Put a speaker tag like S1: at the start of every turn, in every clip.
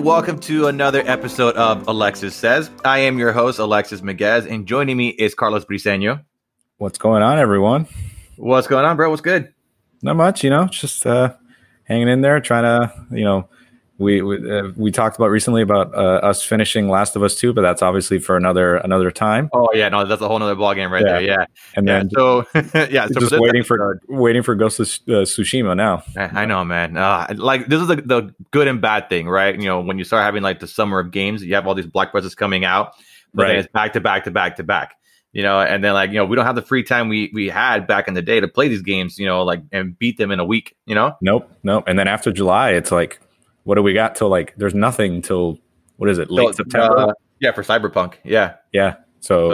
S1: And welcome to another episode of Alexis Says. I am your host, Alexis Miguez, and joining me is Carlos Briseño.
S2: What's going on, everyone?
S1: What's going on, bro? What's good?
S2: Not much, you know, just uh, hanging in there, trying to, you know, we we, uh, we talked about recently about uh, us finishing Last of Us two, but that's obviously for another another time.
S1: Oh yeah, no, that's a whole other ball game right
S2: Yeah.
S1: there. Yeah,
S2: And
S1: yeah.
S2: then
S1: So yeah, so
S2: just
S1: this
S2: waiting for waiting for Ghost of uh, Tsushima now.
S1: I I know, man. Uh, like this is the, the good and bad thing, right? You know, when you start having like the summer of games, you have all these blockbusters coming out, but then
S2: Right.
S1: it's back to back to back to back. You know, and then like you know, we don't have the free time we we had back in the day to play these games. You know, like and beat them in a week. You know,
S2: Nope, nope. And then after July, it's like, what do we got till like? There's nothing till what is it? Late
S1: So,
S2: September.
S1: uh, yeah, for Cyberpunk. Yeah.
S2: yeah. So,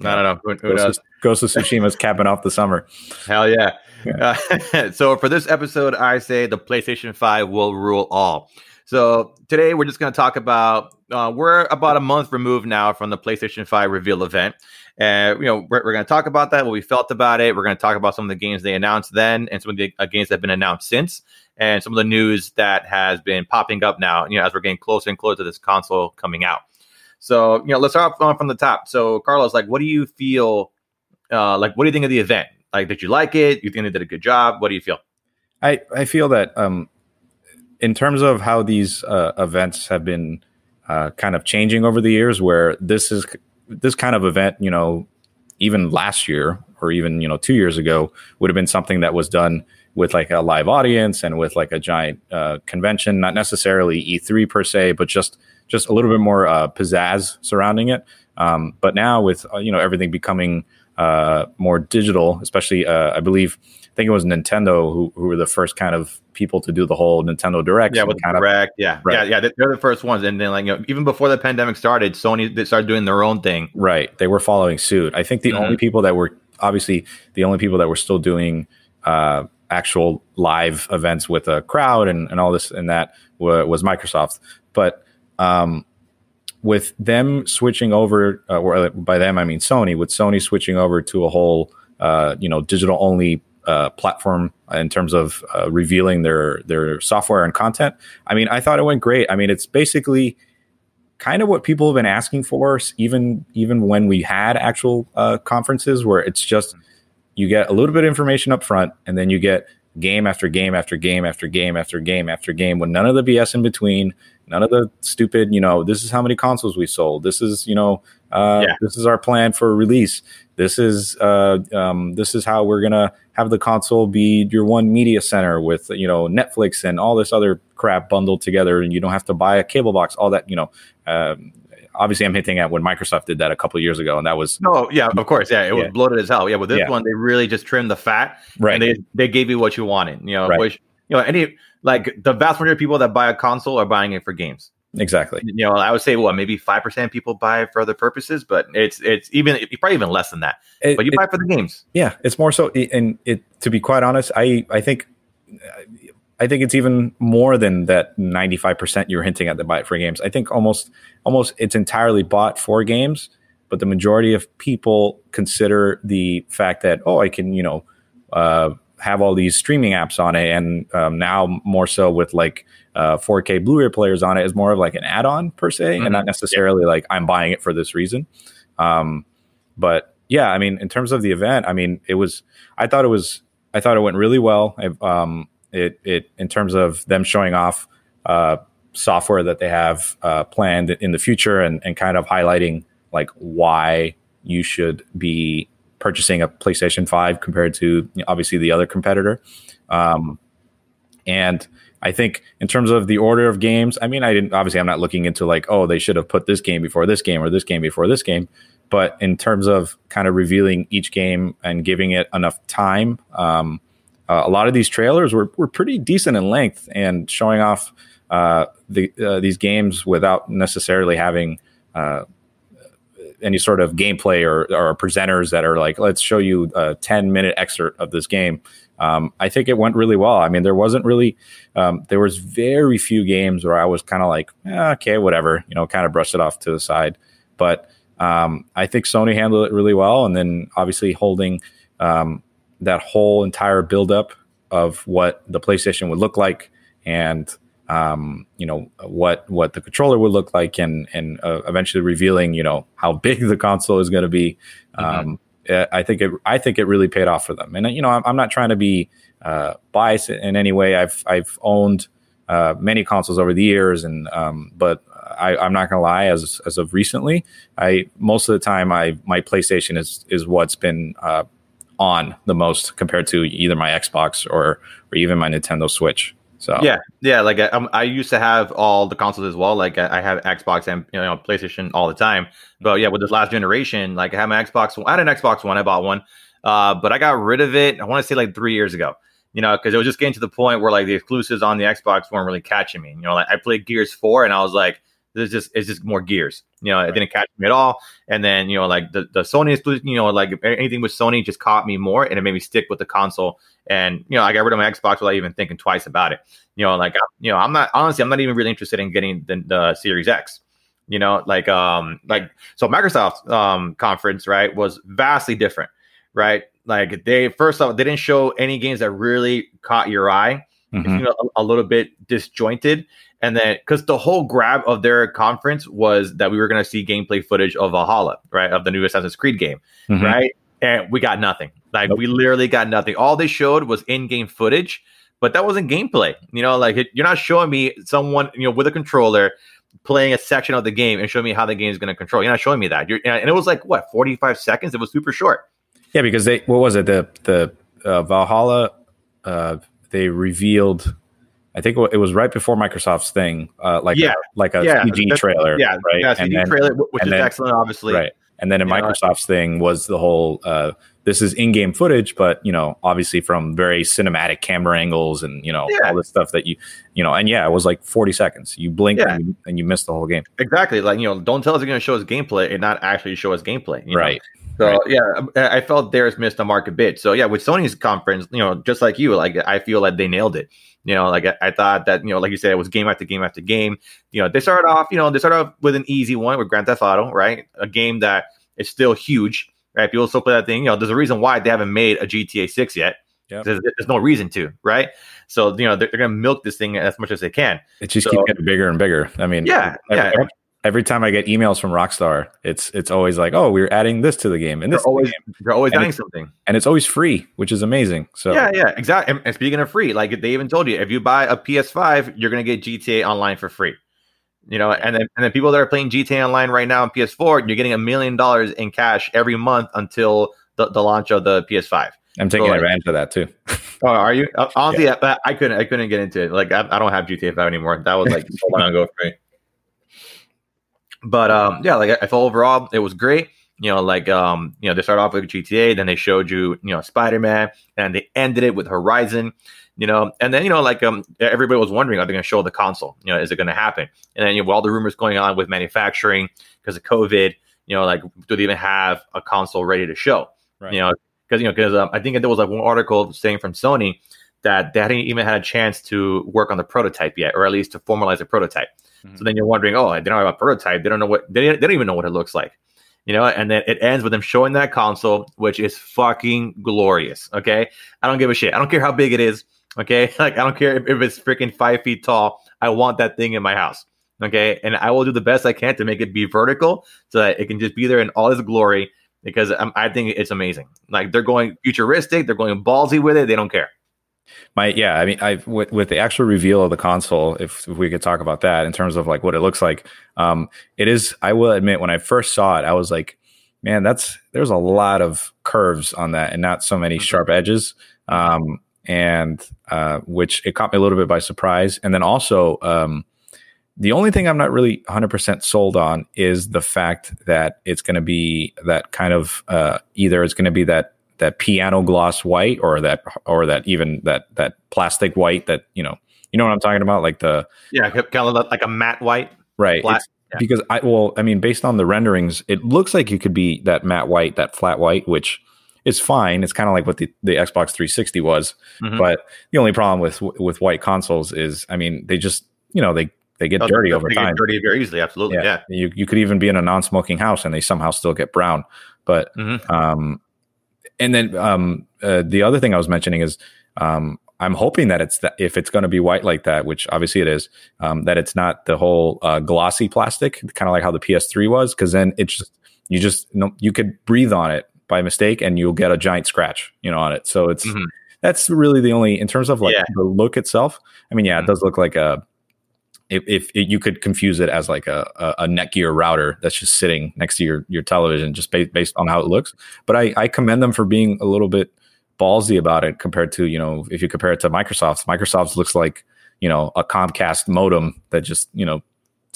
S1: So I don't know. Who, who knows?
S2: Ghost, of, Ghost of Tsushima's capping off the summer.
S1: Hell yeah. Uh, so for this episode, I say the PlayStation 5 will rule all. So today we're just going to talk about, uh, we're about a month removed now from the PlayStation 5 reveal event. And, you know, we're, we're going to talk about that, what we felt about it. We're going to talk about some of the games they announced then and some of the uh, games that have been announced since and some of the news that has been popping up now, you know, as we're getting closer and closer to this console coming out. So, you know, let's start off from the top. So, Carlos, like, what do you feel uh, like what do you think of the event? Like, did you like it? You think they did a good job? What do you feel?
S2: I, I feel that um, in terms of how these uh, events have been uh, kind of changing over the years, where this is this kind of event, you know, even last year or even you know two years ago would have been something that was done with like a live audience and with like a giant uh, convention, not necessarily E3 per se, but just just a little bit more uh, pizzazz surrounding it. Um, but now with uh, you know everything becoming uh, more digital, especially uh, I believe I think it was Nintendo who, who were the first kind of people to do the whole Nintendo Direct.
S1: Yeah, with
S2: kind of
S1: direct. Yeah,
S2: Right.
S1: yeah, yeah. they- They're the first ones, and then like you know, even before the pandemic started, Sony they started doing their own thing.
S2: Right. They were following suit. I think the
S1: Mhm.
S2: only people that were obviously the only people that were still doing uh, actual live events with a crowd and, and all this and that wa- was Microsoft. But um, with them switching over, uh, or by them I mean Sony, with Sony switching over to a whole uh, you know digital only uh, platform in terms of uh, revealing their their software and content. I mean, I thought it went great. I mean, it's basically kind of what people have been asking for, even even when we had actual uh, conferences where it's just you get a little bit of information up front, and then you get game after game after game after game after game after game with none of the BS in between, none of the stupid, you know, this is how many consoles we sold, this is you know, uh,
S1: Yeah.
S2: this is our plan for release, this is uh, um, this is how we're gonna have the console be your one media center with you know Netflix and all this other crap bundled together, and you don't have to buy a cable box, all that you know. Um, obviously, I'm hinting at when Microsoft did that a couple of years ago, and that was
S1: No, yeah, of course, yeah, it was
S2: Yeah.
S1: bloated as hell. Yeah, with this
S2: Yeah.
S1: one, they really just trimmed the fat,
S2: right.
S1: and they they gave you what you wanted. You know,
S2: Right.
S1: which you know, any like the vast majority of people that buy a console are buying it for games.
S2: exactly.
S1: You know, I would say what maybe five percent of people buy it for other purposes, but it's it's even it's probably even less than that.
S2: It-
S1: But you
S2: it-
S1: buy it for the games.
S2: Yeah, it's more so, and it to be quite honest, I I think I think it's even more than that ninety five percent you're hinting at that buy it for games. I think almost almost it's entirely bought for games, but the majority of people consider the fact that oh, I can you know uh, have all these streaming apps on it, and um, now more so with like uh, 4K Blu-ray players on it is more of like an add-on per se,
S1: Mhm.
S2: and not necessarily like I'm buying it for this reason. Um, but yeah, I mean, in terms of the event, I mean, it was. I thought it was. I thought it went really well. I, um, it it in terms of them showing off uh, software that they have uh, planned in the future and and kind of highlighting like why you should be purchasing a PlayStation Five compared to obviously the other competitor. Um, and I think in terms of the order of games, I mean, I didn't obviously I'm not looking into like, oh, they should have put this game before this game or this game before this game. But in terms of kind of revealing each game and giving it enough time, um, uh, a lot of these trailers were, were pretty decent in length and showing off uh, the, uh, these games without necessarily having uh, any sort of gameplay or, or presenters that are like, let's show you a 10 minute excerpt of this game. Um, I think it went really well. I mean, there wasn't really, um, there was very few games where I was kind of like, eh, okay, whatever, you know, kind of brushed it off to the side. But um, I think Sony handled it really well. And then obviously holding um, that whole entire buildup of what the PlayStation would look like and um, you know what what the controller would look like, and and uh, eventually revealing you know how big the console is going to be. Mm-hmm. Um, I think it I think it really paid off for them. And you know I'm, I'm not trying to be uh, biased in any way. I've I've owned uh, many consoles over the years, and um, but I, am not gonna lie, as as of recently, I most of the time I my PlayStation is is what's been uh, on the most compared to either my Xbox or or even my Nintendo Switch. So
S1: yeah, yeah. Like I, I used to have all the consoles as well. Like I, have Xbox and you know PlayStation all the time. But yeah, with this last generation, like I have my Xbox. I had an Xbox One. I bought one, uh, but I got rid of it. I want to say like three years ago. You know, because it was just getting to the point where like the exclusives on the Xbox weren't really catching me. You know, like I played Gears Four, and I was like, there's just it's just more gears. You know, right. it didn't catch me at all. And then you know, like the the Sony is you know like anything with Sony just caught me more, and it made me stick with the console. And you know, I got rid of my Xbox without even thinking twice about it. You know, like you know, I'm not honestly, I'm not even really interested in getting the, the Series X. You know, like um, like so Microsoft um conference right was vastly different, right? Like they first off, they didn't show any games that really caught your eye. Mm-hmm. You know, a, a little bit disjointed and then, because the whole grab of their conference was that we were going to see gameplay footage of Valhalla, right, of the new Assassin's Creed game, mm-hmm. right, and we got nothing. Like nope. we literally got nothing. All they showed was in-game footage, but that wasn't gameplay. You know, like it, you're not showing me someone, you know, with a controller playing a section of the game and showing me how the game is going to control. You're not showing me that. You're, and it was like what 45 seconds. It was super short.
S2: Yeah, because they what was it the the uh, Valhalla uh, they revealed I think it was right before Microsoft's thing, uh, like
S1: yeah.
S2: a, like a yeah. CG trailer,
S1: yeah,
S2: right?
S1: Yeah, CG then, trailer, which is then, excellent, obviously,
S2: right. And then in Microsoft's thing was the whole uh, this is in-game footage, but you know, obviously from very cinematic camera angles and you know yeah. all this stuff that you you know, and yeah, it was like forty seconds. You blink yeah. and, you, and you miss the whole game.
S1: Exactly, like you know, don't tell us you're going to show us gameplay and not actually show us gameplay,
S2: right?
S1: Know? So right. yeah, um, I felt theirs missed the mark a bit. So yeah, with Sony's conference, you know, just like you, like I feel like they nailed it. You know, like I, I, thought that, you know, like you said, it was game after game after game. You know, they started off, you know, they started off with an easy one with Grand Theft Auto, right? A game that is still huge, right? People still play that thing. You know, there's a reason why they haven't made a GTA 6 yet. Yep. There's, there's, no reason to, right? So, you know, they're, they're going to milk this thing as much as they can.
S2: It just
S1: so,
S2: keeps getting bigger and bigger. I mean,
S1: yeah, yeah
S2: every time I get emails from Rockstar, it's it's always like, oh, we're adding this to the game, and
S1: this
S2: they're
S1: always they're always
S2: adding
S1: something,
S2: and it's always free, which is amazing. So
S1: yeah, yeah, exactly. And, and, speaking of free, like they even told you, if you buy a PS5, you're gonna get GTA Online for free. You know, and then and then people that are playing GTA Online right now on PS4, you're getting a million dollars in cash every month until the, the launch of the PS5.
S2: I'm taking so, like, advantage of that too.
S1: oh, are you? Honestly, yeah. I, I, couldn't. I couldn't get into it. Like, I, I don't have GTA 5 anymore. That was like so long ago for me. But um, yeah, like I, felt overall it was great. You know, like um, you know, they started off with GTA, then they showed you, you know, Spider Man, and they ended it with Horizon. You know, and then you know, like um, everybody was wondering, are they going to show the console? You know, is it going to happen? And then you know, all the rumors going on with manufacturing because of COVID. You know, like do they even have a console ready to show? Right. You know, because you know, because um, I think there was like one article saying from Sony that they hadn't even had a chance to work on the prototype yet, or at least to formalize a prototype. Mm-hmm. So then you're wondering, oh, they don't have a prototype. They don't know what they, they don't even know what it looks like. You know, and then it ends with them showing that console, which is fucking glorious. Okay. I don't give a shit. I don't care how big it is. Okay. Like, I don't care if, if it's freaking five feet tall. I want that thing in my house. Okay. And I will do the best I can to make it be vertical so that it can just be there in all its glory because I'm, I think it's amazing. Like, they're going futuristic, they're going ballsy with it. They don't care
S2: my yeah i mean i with, with the actual reveal of the console if, if, we could talk about that in terms of like what it looks like um it is i will admit when i first saw it i was like man that's there's a lot of curves on that and not so many mm-hmm. sharp edges um and uh which it caught me a little bit by surprise and then also um the only thing I'm not really 100% sold on is the fact that it's going to be that kind of uh, either it's going to be that that piano gloss white or that or that even that that plastic white that you know you know what I'm talking about like the
S1: yeah kind of like a matte white
S2: right yeah. because I well I mean based on the renderings it looks like you could be that matte white that flat white which is fine it's kind of like what the, the Xbox 360 was mm-hmm. but the only problem with with white consoles is I mean they just you know they they get oh, dirty over time.
S1: dirty very easily, absolutely. Yeah.
S2: yeah. You you could even be in a non-smoking house and they somehow still get brown. But mm-hmm. um, and then um, uh, the other thing I was mentioning is um, I'm hoping that it's that if it's going to be white like that, which obviously it is, um, that it's not the whole uh, glossy plastic, kind of like how the PS3 was, because then it's just you just you, know, you could breathe on it by mistake and you'll get a giant scratch, you know, on it. So it's mm-hmm. that's really the only in terms of like yeah. the look itself. I mean, yeah, mm-hmm. it does look like a if, if it, you could confuse it as like a, a, Netgear router that's just sitting next to your your television, just based based on how it looks. But I, I commend them for being a little bit ballsy about it compared to you know if you compare it to Microsoft's. Microsoft's looks like you know a Comcast modem that just you know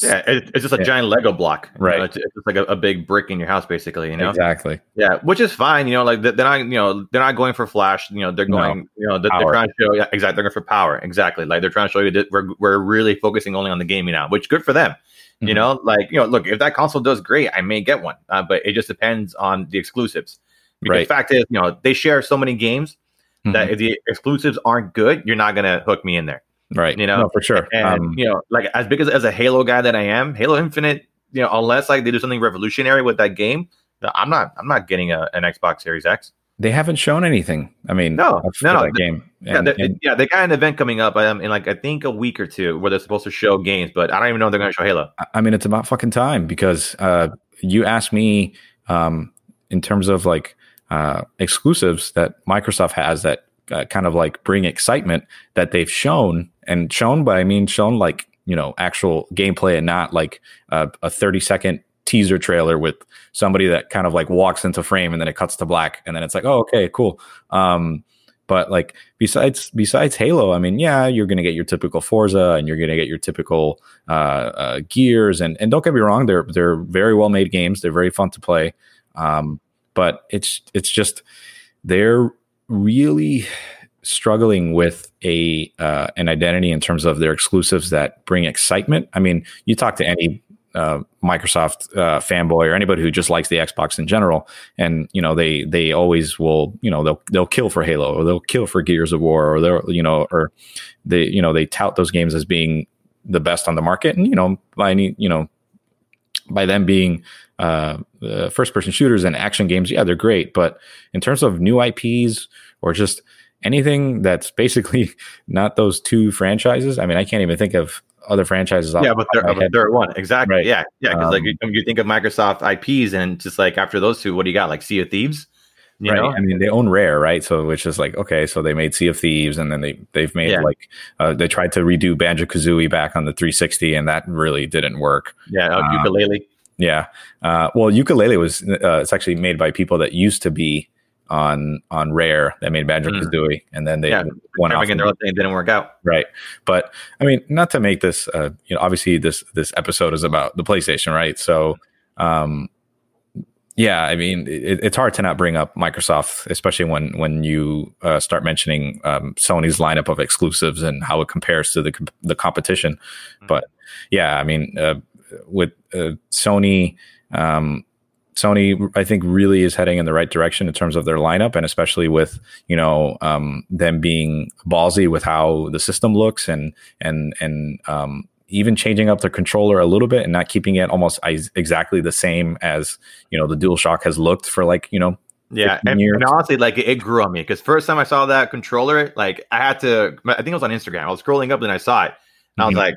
S1: yeah, it's just a
S2: yeah.
S1: giant Lego block,
S2: right?
S1: Know? It's, just like a, a, big brick in your house, basically. You know,
S2: exactly.
S1: Yeah, which is fine. You know, like they're not, you know, they're not going for flash. You know, they're going, no. you know, they're, they're, trying to show, yeah, exactly. They're going for power, exactly. Like they're trying to show you that we're we're really focusing only on the gaming now, which good for them. Mm-hmm. You know, like you know, look, if that console does great, I may get one, uh, but it just depends on the exclusives. Because right. fact is, you know, they share so many games mm-hmm. that if the exclusives aren't good, you're not gonna hook me in there.
S2: Right.
S1: You know,
S2: no, for sure.
S1: And um, you know, like as big as as a Halo guy that I am, Halo Infinite, you know, unless like they do something revolutionary with that game, I'm not I'm not getting a, an Xbox Series X.
S2: They haven't shown anything. I mean,
S1: no, no, no.
S2: that game.
S1: And, yeah, they, and, yeah, they got an event coming up um, in like I think a week or two where they're supposed to show games, but I don't even know if they're going to show Halo.
S2: I mean, it's about fucking time because uh, you asked me um, in terms of like uh, exclusives that Microsoft has that uh, kind of like bring excitement that they've shown and shown by I mean shown like you know actual gameplay and not like a, a 30 second teaser trailer with somebody that kind of like walks into frame and then it cuts to black and then it's like oh okay cool um but like besides besides Halo, I mean, yeah, you're going to get your typical Forza and you're going to get your typical uh, uh, Gears, and and don't get me wrong, they're they're very well made games. They're very fun to play, um, but it's it's just they're really struggling with a uh, an identity in terms of their exclusives that bring excitement. I mean, you talk to any uh, Microsoft uh, fanboy or anybody who just likes the Xbox in general, and you know they they always will you know they'll they'll kill for Halo or they'll kill for Gears of War or they'll you know or they you know they tout those games as being the best on the market, and you know by any you know by them being uh, uh, first person shooters and action games, yeah, they're great. But in terms of new IPs or just anything that's basically not those two franchises, I mean, I can't even think of other franchises.
S1: Yeah, but they're, but they're one exactly. Right. Yeah, yeah. Because um, like you, you, think of Microsoft IPs, and just like after those two, what do you got? Like Sea of Thieves.
S2: You right. Know? I mean, they own Rare, right? So which is like okay, so they made Sea of Thieves, and then they they've made yeah. like uh, they tried to redo Banjo Kazooie back on the 360, and that really didn't work.
S1: Yeah, uh, um, Yooka-Laylee.
S2: Yeah. Uh, well, Yooka-Laylee was uh, it's actually made by people that used to be on on Rare that made Banjo Kazooie, mm. and then they
S1: yeah, went off. Their thing didn't work out.
S2: Right. But I mean, not to make this, uh, you know, obviously this this episode is about the PlayStation, right? So, um, yeah, I mean, it, it's hard to not bring up Microsoft, especially when when you uh, start mentioning um, Sony's lineup of exclusives and how it compares to the the competition. Mm. But yeah, I mean. Uh, with uh, Sony. Um, Sony, I think, really is heading in the right direction in terms of their lineup, and especially with you know um, them being ballsy with how the system looks, and and and um, even changing up their controller a little bit, and not keeping it almost exactly the same as you know the DualShock has looked for like you know
S1: yeah, and, and, honestly, like it grew on me because first time I saw that controller, like I had to, I think it was on Instagram. I was scrolling up and I saw it, and I was mm-hmm. like,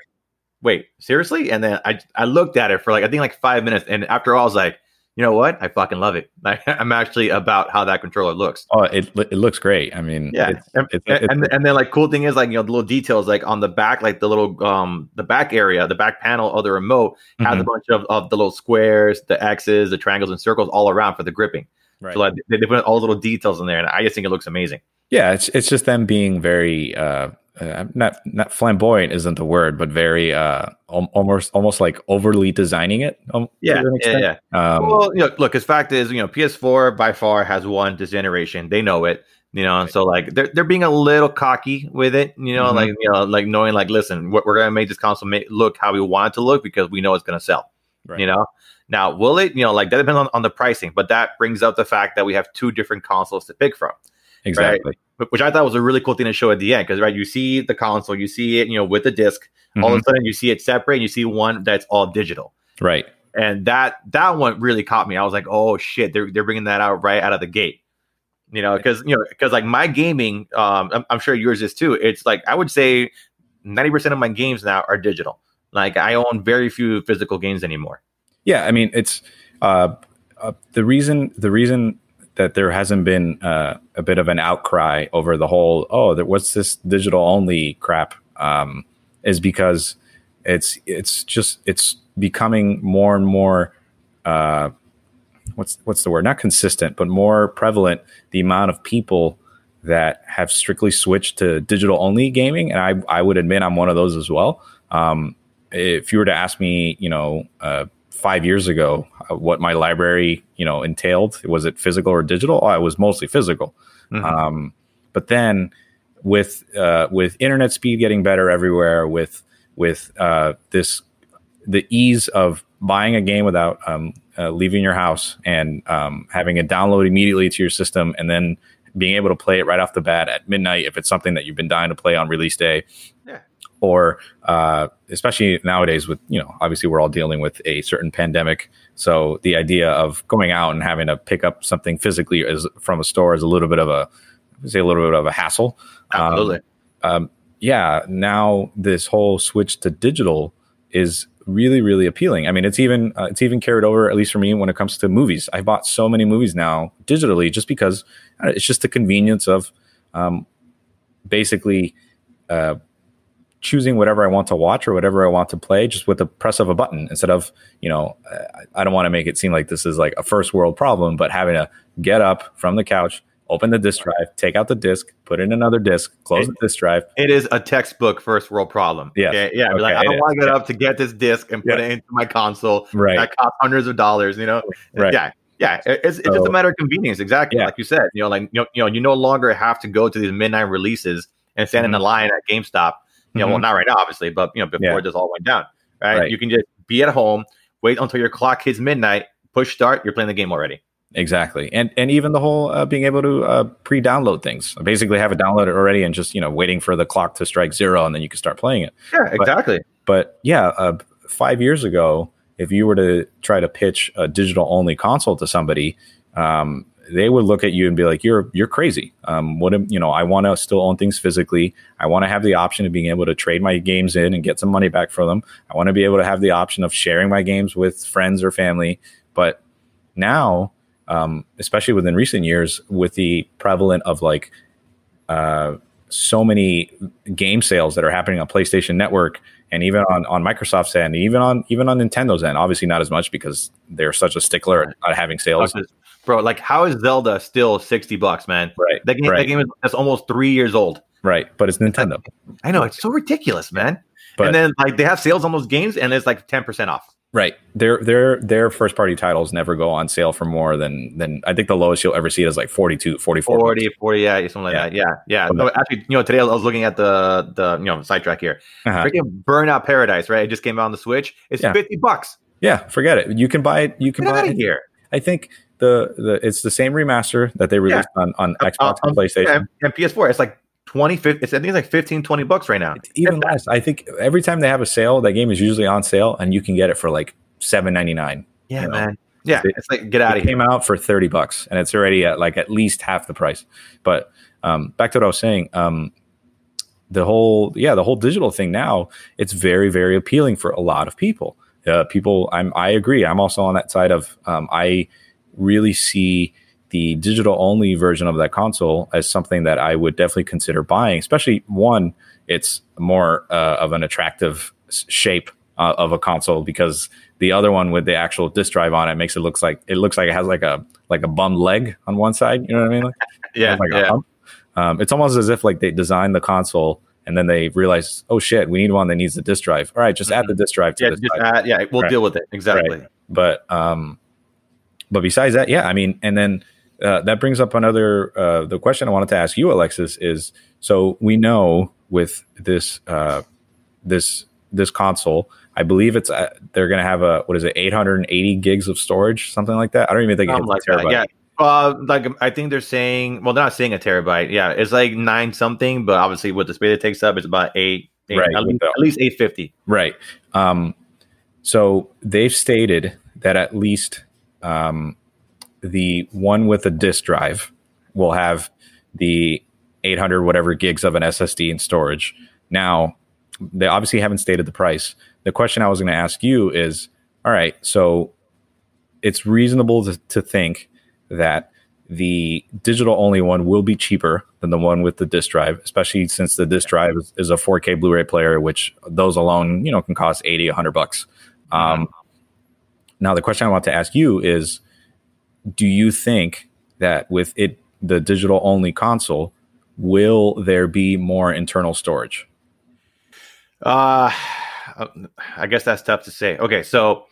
S1: wait, seriously? And then I I looked at it for like I think like five minutes, and after all, I was like, you know what? I fucking love it. I, am actually about how that controller looks.
S2: Oh, it it looks great. I mean,
S1: yeah, it's, and, it's, it's, and, and then like cool thing is like you know the little details like on the back, like the little um the back area, the back panel of the remote has mm-hmm. a bunch of of the little squares, the X's, the triangles, and circles all around for the gripping. Right. So like they, they put all the little details in there, and I just think it looks amazing.
S2: Yeah, it's it's just them being very. uh uh, not not flamboyant isn't the word, but very uh, almost almost like overly designing it. Um,
S1: yeah, yeah, yeah. Um, well, you know, look, his fact is, you know, PS4 by far has won this generation. They know it, you know, and so like they're they're being a little cocky with it, you know, mm-hmm. like you know, like knowing like, listen, we're, we're gonna make this console make, look how we want it to look because we know it's gonna sell, right. you know. Now, will it? You know, like that depends on, on the pricing, but that brings up the fact that we have two different consoles to pick from.
S2: Exactly.
S1: Right? which I thought was a really cool thing to show at the end because right, you see the console, you see it, you know, with the disk. Mm-hmm. All of a mm-hmm. sudden, you see it separate. And you see one that's all digital,
S2: right?
S1: And that that one really caught me. I was like, oh shit, they're they're bringing that out right out of the gate. You know, because you know, because like my gaming, um, I'm, I'm sure yours is too. It's like I would say ninety percent of my games now are digital. Like I own very few physical games anymore.
S2: Yeah, I mean it's uh, uh, the reason the reason that there hasn't been uh, a bit of an outcry over the whole oh there, what's this digital only crap um, is because it's it's just it's becoming more and more uh, what's what's the word not consistent but more prevalent the amount of people that have strictly switched to digital only gaming and I I would admit I'm one of those as well. Um, if you were to ask me, you know, uh, five years ago, uh, what my library, you know, entailed, was it physical or digital? Oh, it was mostly physical. Mm-hmm. Um, but then with uh, with internet speed getting better everywhere, with with uh, this the ease of buying a game without um, uh, leaving your house and um, having it download immediately to your system, and then being able to play it right off the bat at midnight if it's something that you've been dying to play on release day. Yeah or uh, especially nowadays with you know obviously we're all dealing with a certain pandemic. So the idea of going out and having to pick up something physically is, from a store is a little bit of a say a little bit of a hassle.
S1: Absolutely.
S2: um, um, yeah now this whole switch to digital is really really appealing. I mean it's even uh, it's even carried over at least for me when it comes to movies. I bought so many movies now digitally just because uh, it's just the convenience of um, basically uh, choosing whatever I want to watch or whatever I want to play just with the press of a button instead of, you know, I don't want to make it seem like this is like a first world problem, but having to get up from the couch, open the disk drive, take out the disk, put in another disk, close it, the disk drive.
S1: It is a textbook first world problem.
S2: Yeah.
S1: Okay? Yeah. Okay. Like, I don't want to get up to get this disk and put yeah. it into my console.
S2: Right.
S1: That costs hundreds of dollars, you know?
S2: Right.
S1: Yeah. Yeah, it's, it's so, just a matter of convenience. Exactly, yeah. like you said. You know, like you know, you know, you no longer have to go to these midnight releases and stand mm-hmm. in the line at GameStop you know, mm-hmm. well, not right now, obviously, but you know, before yeah. this all went down, right? right? You can just be at home, wait until your clock hits midnight, push start, you're playing the game already.
S2: Exactly, and and even the whole uh, being able to uh, pre-download things, basically have it downloaded already, and just you know waiting for the clock to strike zero, and then you can start playing it.
S1: Yeah, exactly.
S2: But, but yeah, uh, five years ago, if you were to try to pitch a digital only console to somebody, um, they would look at you and be like, "You're you're crazy. Um, what am, you know? I want to still own things physically. I want to have the option of being able to trade my games in and get some money back for them. I want to be able to have the option of sharing my games with friends or family. But now, um, especially within recent years, with the prevalent of like uh, so many game sales that are happening on PlayStation Network and even on, on Microsoft's end, even on even on Nintendo's end. Obviously, not as much because they're such a stickler at having sales
S1: bro. Like, how is Zelda still sixty bucks, man?
S2: Right.
S1: That game,
S2: right.
S1: that game is that's almost three years old.
S2: Right, but it's Nintendo.
S1: I know it's so ridiculous, man. But, and then like they have sales on those games, and it's like ten percent off.
S2: Right. Their their their first party titles never go on sale for more than than I think the lowest you'll ever see is like 42, 44.
S1: 40, 40 yeah, something like yeah. that. Yeah, yeah. No, actually, you know, today I was looking at the the you know sidetrack here. Uh-huh. Freaking Burnout Paradise, right? It just came out on the Switch. It's yeah. fifty bucks.
S2: Yeah, forget it. You can buy it. You can
S1: Get
S2: buy
S1: it here.
S2: I think the, the it's the same remaster that they released yeah. on, on uh, Xbox uh, and PlayStation
S1: yeah, and PS4. It's like 20, 50, it's, I think it's like 15, 20 bucks right now.
S2: It's even less. I think every time they have a sale, that game is usually on sale and you can get it for like seven ninety nine.
S1: Yeah, you know? man. Yeah, it, it's like get out of
S2: here. It came out for thirty bucks, and it's already at like at least half the price. But um, back to what I was saying, um, the whole yeah, the whole digital thing now, it's very very appealing for a lot of people. Uh, people, I'm I agree. I'm also on that side of um, I really see the digital only version of that console as something that I would definitely consider buying. Especially one, it's more uh, of an attractive shape uh, of a console because the other one with the actual disk drive on it makes it looks like it looks like it has like a like a bum leg on one side. You know what I mean? Like,
S1: yeah,
S2: like
S1: yeah.
S2: Um, it's almost as if like they designed the console and then they realize, oh shit, we need one that needs the disk drive. All right, just mm-hmm. add the disk drive to
S1: yeah,
S2: this.
S1: Just add, yeah, we'll right. deal with it exactly.
S2: Right. But um, but besides that, yeah, I mean, and then uh, that brings up another uh, the question I wanted to ask you, Alexis, is so we know with this uh, this this console, I believe it's uh, they're going to have a what is it, 880 gigs of storage, something like that. I don't even think it's like
S1: terabyte. That, yeah. Uh, like I think they're saying, well, they're not saying a terabyte. Yeah, it's like nine something, but obviously with the space it takes up, it's about eight, eight
S2: right,
S1: at, least, at least eight fifty.
S2: Right. Um, so they've stated that at least um, the one with a disk drive will have the 800 whatever gigs of an SSD in storage. Now, they obviously haven't stated the price. The question I was going to ask you is, all right, so it's reasonable to, to think that the digital only one will be cheaper than the one with the disk drive, especially since the disk drive is, is a 4K Blu-ray player, which those alone, you know, can cost 80, 100 bucks. Um, now, the question I want to ask you is, do you think that with it, the digital only console, will there be more internal storage?
S1: Uh, I guess that's tough to say. Okay, so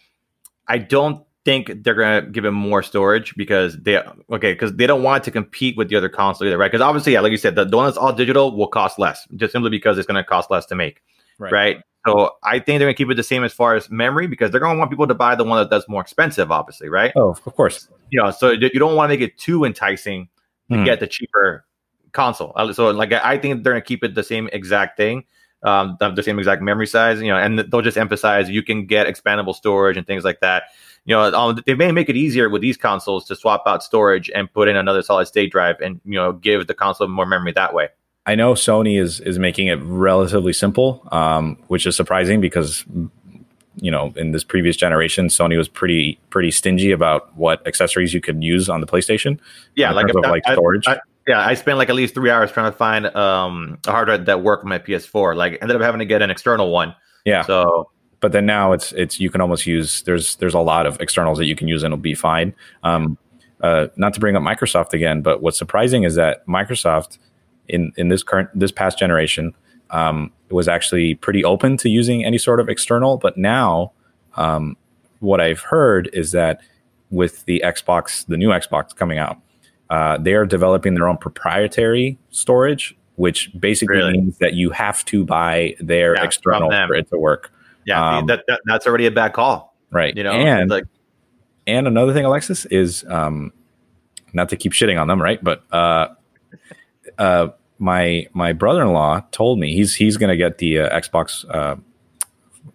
S1: I don't think they're going to give him more storage because they okay because they don't want to compete with the other console either, right? Because obviously, yeah, like you said, the, the one that's all digital will cost less just simply because it's going to cost less to make, right? right? So I think they're going to keep it the same as far as memory because they're going to want people to buy the one that does more expensive, obviously, right?
S2: Oh, of course.
S1: You know, so you don't want to make it too enticing to mm. get the cheaper console. So like I think they're going to keep it the same exact thing um, the same exact memory size, you know, and they'll just emphasize you can get expandable storage and things like that. You know, um, they may make it easier with these consoles to swap out storage and put in another solid state drive and you know give the console more memory that way.
S2: I know Sony is is making it relatively simple, um, which is surprising because you know in this previous generation Sony was pretty pretty stingy about what accessories you could use on the PlayStation.
S1: Yeah, like, of, like storage. I, I, yeah, I spent like at least three hours trying to find um, a hard drive that worked with my PS4. Like, ended up having to get an external one.
S2: Yeah.
S1: So,
S2: but then now it's it's you can almost use there's there's a lot of externals that you can use and it'll be fine. Um, uh, not to bring up Microsoft again, but what's surprising is that Microsoft in in this current this past generation um, was actually pretty open to using any sort of external. But now, um, what I've heard is that with the Xbox, the new Xbox coming out, uh, they are developing their own proprietary storage, which basically really? means that you have to buy their yeah, external for it to work.
S1: Yeah, um, that, that, that's already a bad call,
S2: right? You know, and like, and another thing, Alexis, is um, not to keep shitting on them, right? But uh, uh, my my brother in law told me he's he's going to get the uh, Xbox, uh,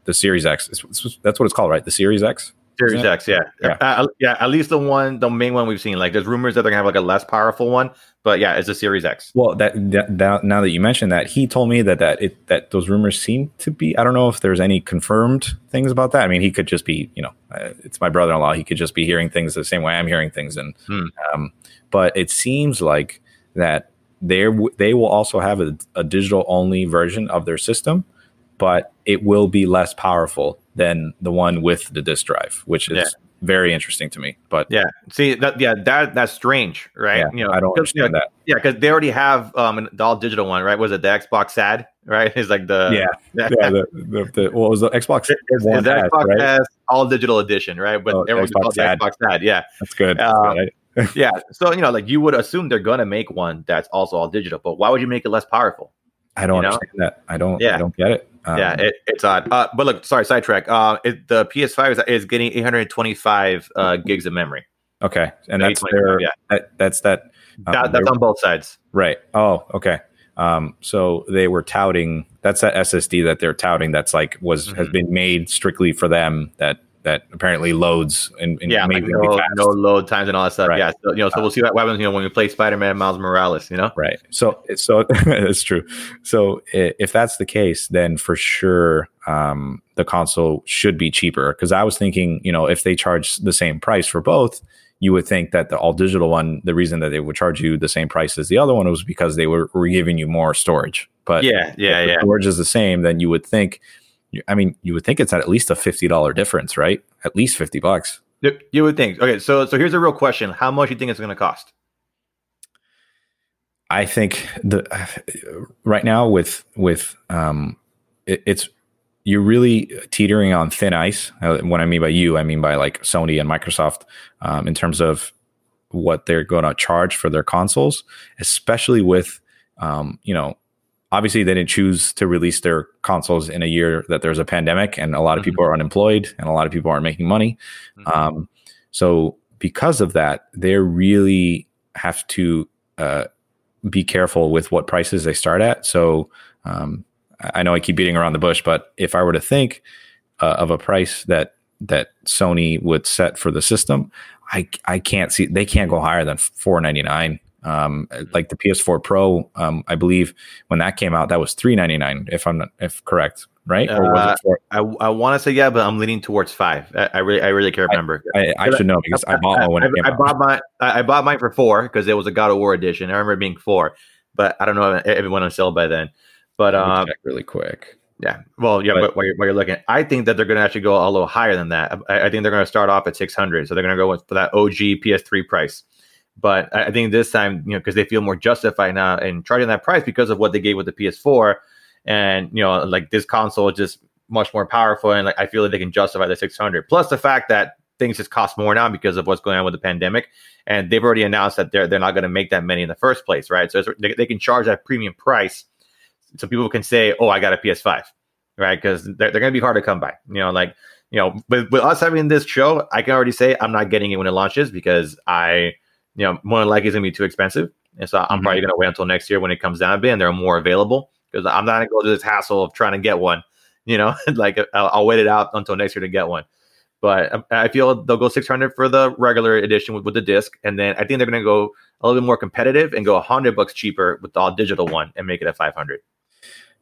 S2: the Series X. It's, it's, that's what it's called, right? The Series X.
S1: Series X, yeah, yeah. Uh, yeah. At least the one, the main one we've seen. Like, there's rumors that they're gonna have like a less powerful one, but yeah, it's a Series X.
S2: Well, that, that, that now that you mentioned that, he told me that that it that those rumors seem to be. I don't know if there's any confirmed things about that. I mean, he could just be, you know, uh, it's my brother-in-law. He could just be hearing things the same way I'm hearing things, and hmm. um, but it seems like that they they will also have a, a digital only version of their system, but it will be less powerful than the one with the disk drive, which is yeah. very interesting to me. But
S1: yeah, see that yeah that that's strange, right?
S2: Yeah, you know, I don't understand you know, that.
S1: Yeah, because they already have um the all digital one, right? Was it the Xbox SAD? Right, it's like the
S2: yeah, yeah. The, the, the, what was the Xbox?
S1: It's, one the Xbox right? has all digital edition, right? But oh, everyone's called the Xbox SAD. Yeah,
S2: that's good. That's
S1: um, good. yeah, so you know, like you would assume they're gonna make one that's also all digital, but why would you make it less powerful?
S2: I don't you understand know? that. I don't. Yeah. I don't get it.
S1: Um, yeah, it, it's odd. Uh, but look, sorry, sidetrack. Uh, it, the PS5 is, is getting 825 uh, gigs of memory.
S2: Okay, and that's their, yeah. That, that's that.
S1: Um, that that's on both sides.
S2: Right. Oh, okay. Um, so they were touting that's that SSD that they're touting that's like was mm-hmm. has been made strictly for them that that apparently loads and, and
S1: yeah, like no, no, load times and all that stuff. Right. Yeah, so, you know, so we'll see what happens. You know, when we play Spider Man Miles Morales, you know,
S2: right? So, so it's true. So, if that's the case, then for sure, um, the console should be cheaper. Because I was thinking, you know, if they charge the same price for both, you would think that the all digital one, the reason that they would charge you the same price as the other one was because they were, were giving you more storage. But
S1: yeah, yeah, yeah.
S2: Storage is the same, then you would think I mean, you would think it's at least a fifty dollar difference, right? At least fifty bucks.
S1: You would think. Okay, so so here's a real question: How much do you think it's going to cost?
S2: I think the right now with with um, it, it's you're really teetering on thin ice. Uh, what I mean by you, I mean by like Sony and Microsoft um, in terms of what they're going to charge for their consoles, especially with um, you know obviously they didn't choose to release their consoles in a year that there's a pandemic and a lot of mm-hmm. people are unemployed and a lot of people aren't making money. Mm-hmm. Um, so because of that, they really have to uh, be careful with what prices they start at. So um, I know I keep beating around the bush, but if I were to think uh, of a price that that Sony would set for the system, I I can't see they can't go higher than 499 Um, like the PS4 Pro, um, I believe when that came out, that was three ninety nine. If I'm not if correct, right?
S1: Or was uh, it four? I, I want to say yeah, but I'm leaning towards five. I, I really I really can't remember.
S2: I, I, I should know because I, bought one when it came
S1: I, bought my I bought mine for four because it was a God of War edition. I remember being four, but I don't know if it went on sale by then. But um,
S2: really quick.
S1: Yeah. Well, yeah, but, but while, you're, while, you're, looking, I think that they're going to actually go a little higher than that. I, I think they're going to start off at 600. So they're going to go with for that OG PS3 price. But I, think this time, you know, because they feel more justified now in charging that price because of what they gave with the PS4. And, you know, like this console is just much more powerful. And like I feel like they can justify the 600. Plus the fact that things just cost more now because of what's going on with the pandemic. And they've already announced that they're, they're not going to make that many in the first place, right? So they, they can charge that premium price so people can say, "Oh, I got a PS5," right? Because they're, they're going to be hard to come by. You know, like you know, with, with us having this show, I can already say I'm not getting it when it launches because I, you know, more than likely it's going to be too expensive, and so I'm mm-hmm. probably going to wait until next year when it comes down a bit and they're more available because I'm not going to go through this hassle of trying to get one. You know, like I'll, I'll wait it out until next year to get one. But I feel they'll go 600 for the regular edition with, with the disc, and then I think they're going to go a little bit more competitive and go 100 bucks cheaper with the all digital one and make it a 500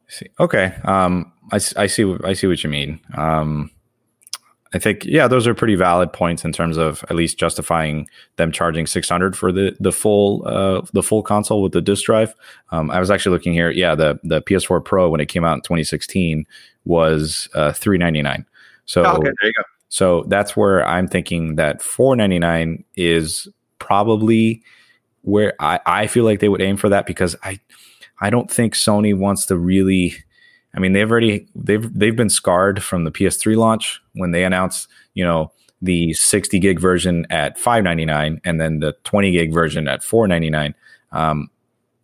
S2: see. Okay. Um, I, I see. I see what you mean. Um, I think yeah, those are pretty valid points in terms of at least justifying them charging 600 for the the full uh, the full console with the disk drive. Um, I was actually looking here. Yeah, the the PS4 Pro when it came out in 2016 was uh, 399. So oh, okay, there you go. So that's where I'm thinking that 499 is probably where I, I feel like they would aim for that because I I don't think Sony wants to really. I mean, they've already they've they've been scarred from the PS3 launch when they announced, you know, the 60 gig version at 599 and then the 20 gig version at 499. Um,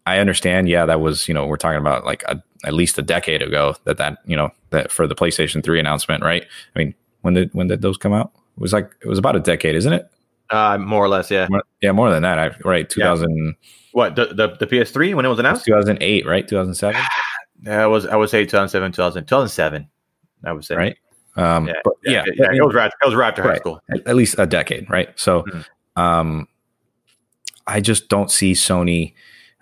S2: I understand, yeah, that was you know we're talking about like a, at least a decade ago that that you know that for the PlayStation 3 announcement, right? I mean, when did when did those come out? It was like it was about a decade, isn't it?
S1: Uh, more or less, yeah.
S2: More, yeah, more than that. I, right, 2000. Yeah.
S1: What the, the the PS3 when it was announced?
S2: 2008, right? 2007.
S1: Yeah, was I would say 2007, 2000, 2007. I would say
S2: right. Um,
S1: yeah, but yeah, yeah, yeah, it was right. It was right after
S2: right.
S1: high school.
S2: At, at, least a decade, right? So, mm-hmm. um, I just don't see Sony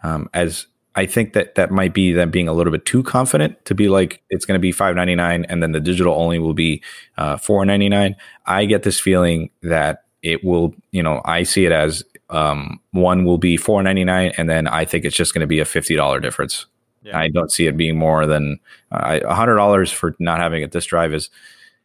S2: um, as I think that that might be them being a little bit too confident to be like it's going to be five ninety nine and then the digital only will be uh, four ninety nine. I get this feeling that it will, you know, I see it as um, one will be four ninety nine, and then I think it's just going to be a fifty dollar difference. Yeah. I don't see it being more than uh, a uh, hundred dollars for not having a disk drive. Is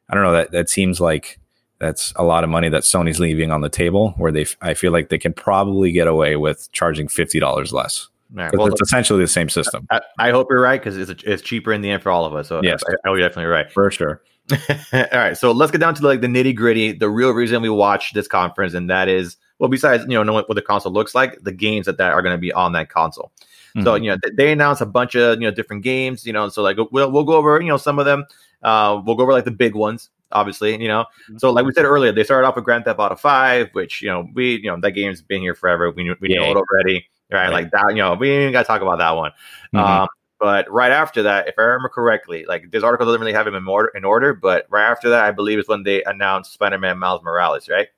S2: I don't know that that seems like that's a lot of money that Sony's leaving on the table. Where they, I feel like they can probably get away with charging fifty dollars less. Right. Well, it's essentially the same system.
S1: I, I hope you're right because it's, it's cheaper in the end for all of us. So
S2: yes,
S1: I, I you're definitely right
S2: for sure.
S1: all right, so let's get down to like the nitty gritty, the real reason we watch this conference, and that is well, besides you know knowing what the console looks like, the games that, that are going to be on that console. Mm-hmm. So you know they announced a bunch of you know different games. You know, so like we'll we'll go over you know some of them. Uh, we'll go over like the big ones, obviously. You know, mm-hmm. so like we said earlier, they started off with Grand Theft Auto Five, which you know we you know that game's been here forever. We we yeah. know it already, right? right? Like that. You know, we ain't got to talk about that one. Mm-hmm. Um, but right after that, if I remember correctly, like this article doesn't really have them in order, in order, but right after that, I believe is when they announced Spider-Man Miles Morales, right?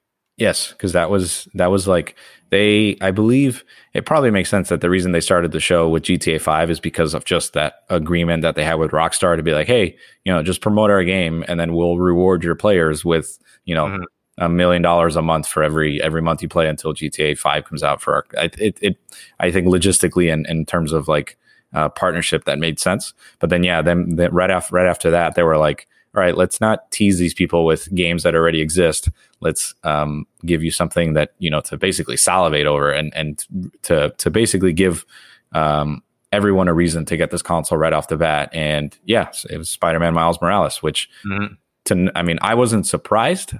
S2: Yes, because that was that was like they. I believe it probably makes sense that the reason they started the show with GTA Five is because of just that agreement that they had with Rockstar to be like, hey, you know, just promote our game and then we'll reward your players with you know. Mm-hmm. A million dollars a month for every every month you play until GTA Five comes out. For our, it, it, I think logistically and in terms of like uh, partnership that made sense. But then yeah, then, then right after right after that, they were like, all right, let's not tease these people with games that already exist. Let's um, give you something that you know to basically salivate over and and to to basically give um, everyone a reason to get this console right off the bat. And yeah, it was Spider-Man Miles Morales, which mm-hmm. to I mean, I wasn't surprised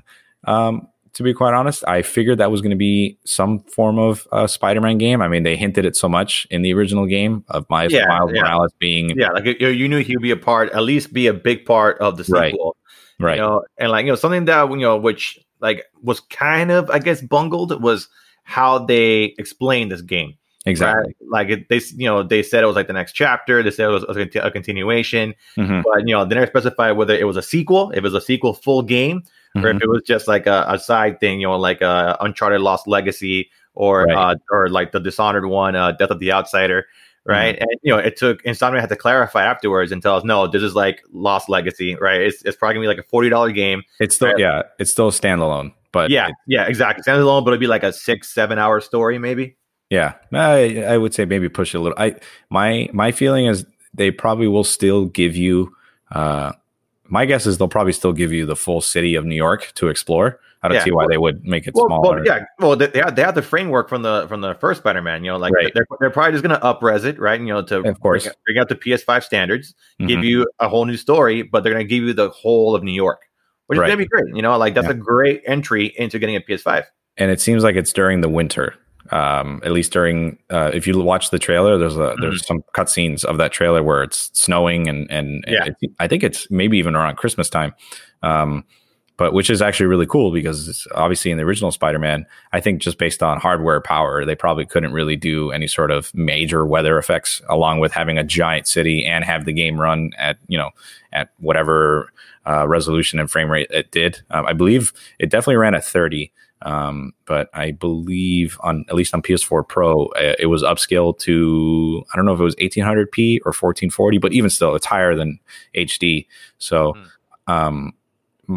S2: um, to be quite honest. I figured that was going to be some form of uh, Spider-Man game. I mean, they hinted it so much in the original game of Miles, yeah, Miles yeah. Morales being
S1: yeah, like you, knew he'd be a part, at least be a big part of the sequel,
S2: right? Right.
S1: You know, and like you know something that you know which like was kind of I guess bungled was how they explained this game.
S2: Exactly.
S1: Right? Like it, they, you know, they said it was like the next chapter. They said it was a, continuation, mm-hmm. but you know, they never specified whether it was a sequel, if it was a sequel full game, mm-hmm. or if mm-hmm. it was just like a, a, side thing, you know, like a Uncharted Lost Legacy or
S2: Right.
S1: uh, or like the Dishonored one, uh, Death of the Outsider, right? And you know, it took Insomniac had to clarify afterwards and tell us, no, this is like Lost Legacy, right? It's it's probably gonna be like a forty dollar game.
S2: It's still
S1: Right.
S2: yeah, it's still standalone, but
S1: yeah,
S2: it-
S1: yeah, exactly. Standalone, but it'd be like a six, seven hour story, maybe.
S2: yeah. I I would say maybe push it a little. I my my feeling is they probably will still give you. uh My guess is they'll probably still give you the full city of New York to explore. I don't
S1: Yeah.
S2: see why they would make it
S1: Well,
S2: smaller.
S1: well, yeah, well, they, they have they have the framework from the from the first Spider Man. You know, like
S2: Right.
S1: they're they're probably just gonna upres it, right? You know, to
S2: Of course.
S1: bring, bring out the PS5 standards, give
S2: Mhm.
S1: you a whole new story, but they're gonna give you the whole of New York, which
S2: Right.
S1: is gonna be great. You know, like that's
S2: Yeah.
S1: a great entry into getting a PS5.
S2: and it seems like it's during the winter. Um, at least during, uh, if you watch the trailer, there's a
S1: Mm-hmm.
S2: there's some cutscenes of that trailer where it's snowing and and, and
S1: Yeah.
S2: it- I think it's maybe even around Christmas time, um, but which is actually really cool because obviously in the original Spider-Man, I think just based on hardware power, they probably couldn't really do any sort of major weather effects, along with having a giant city and have the game run at you know at whatever uh, resolution and frame rate it did. Um, I believe it definitely ran at 30. Um, but I believe on at least on PS4 Pro, uh, it was upscaled to I don't know if it was 1800p or 1440, but even still, it's higher than HD. So, um,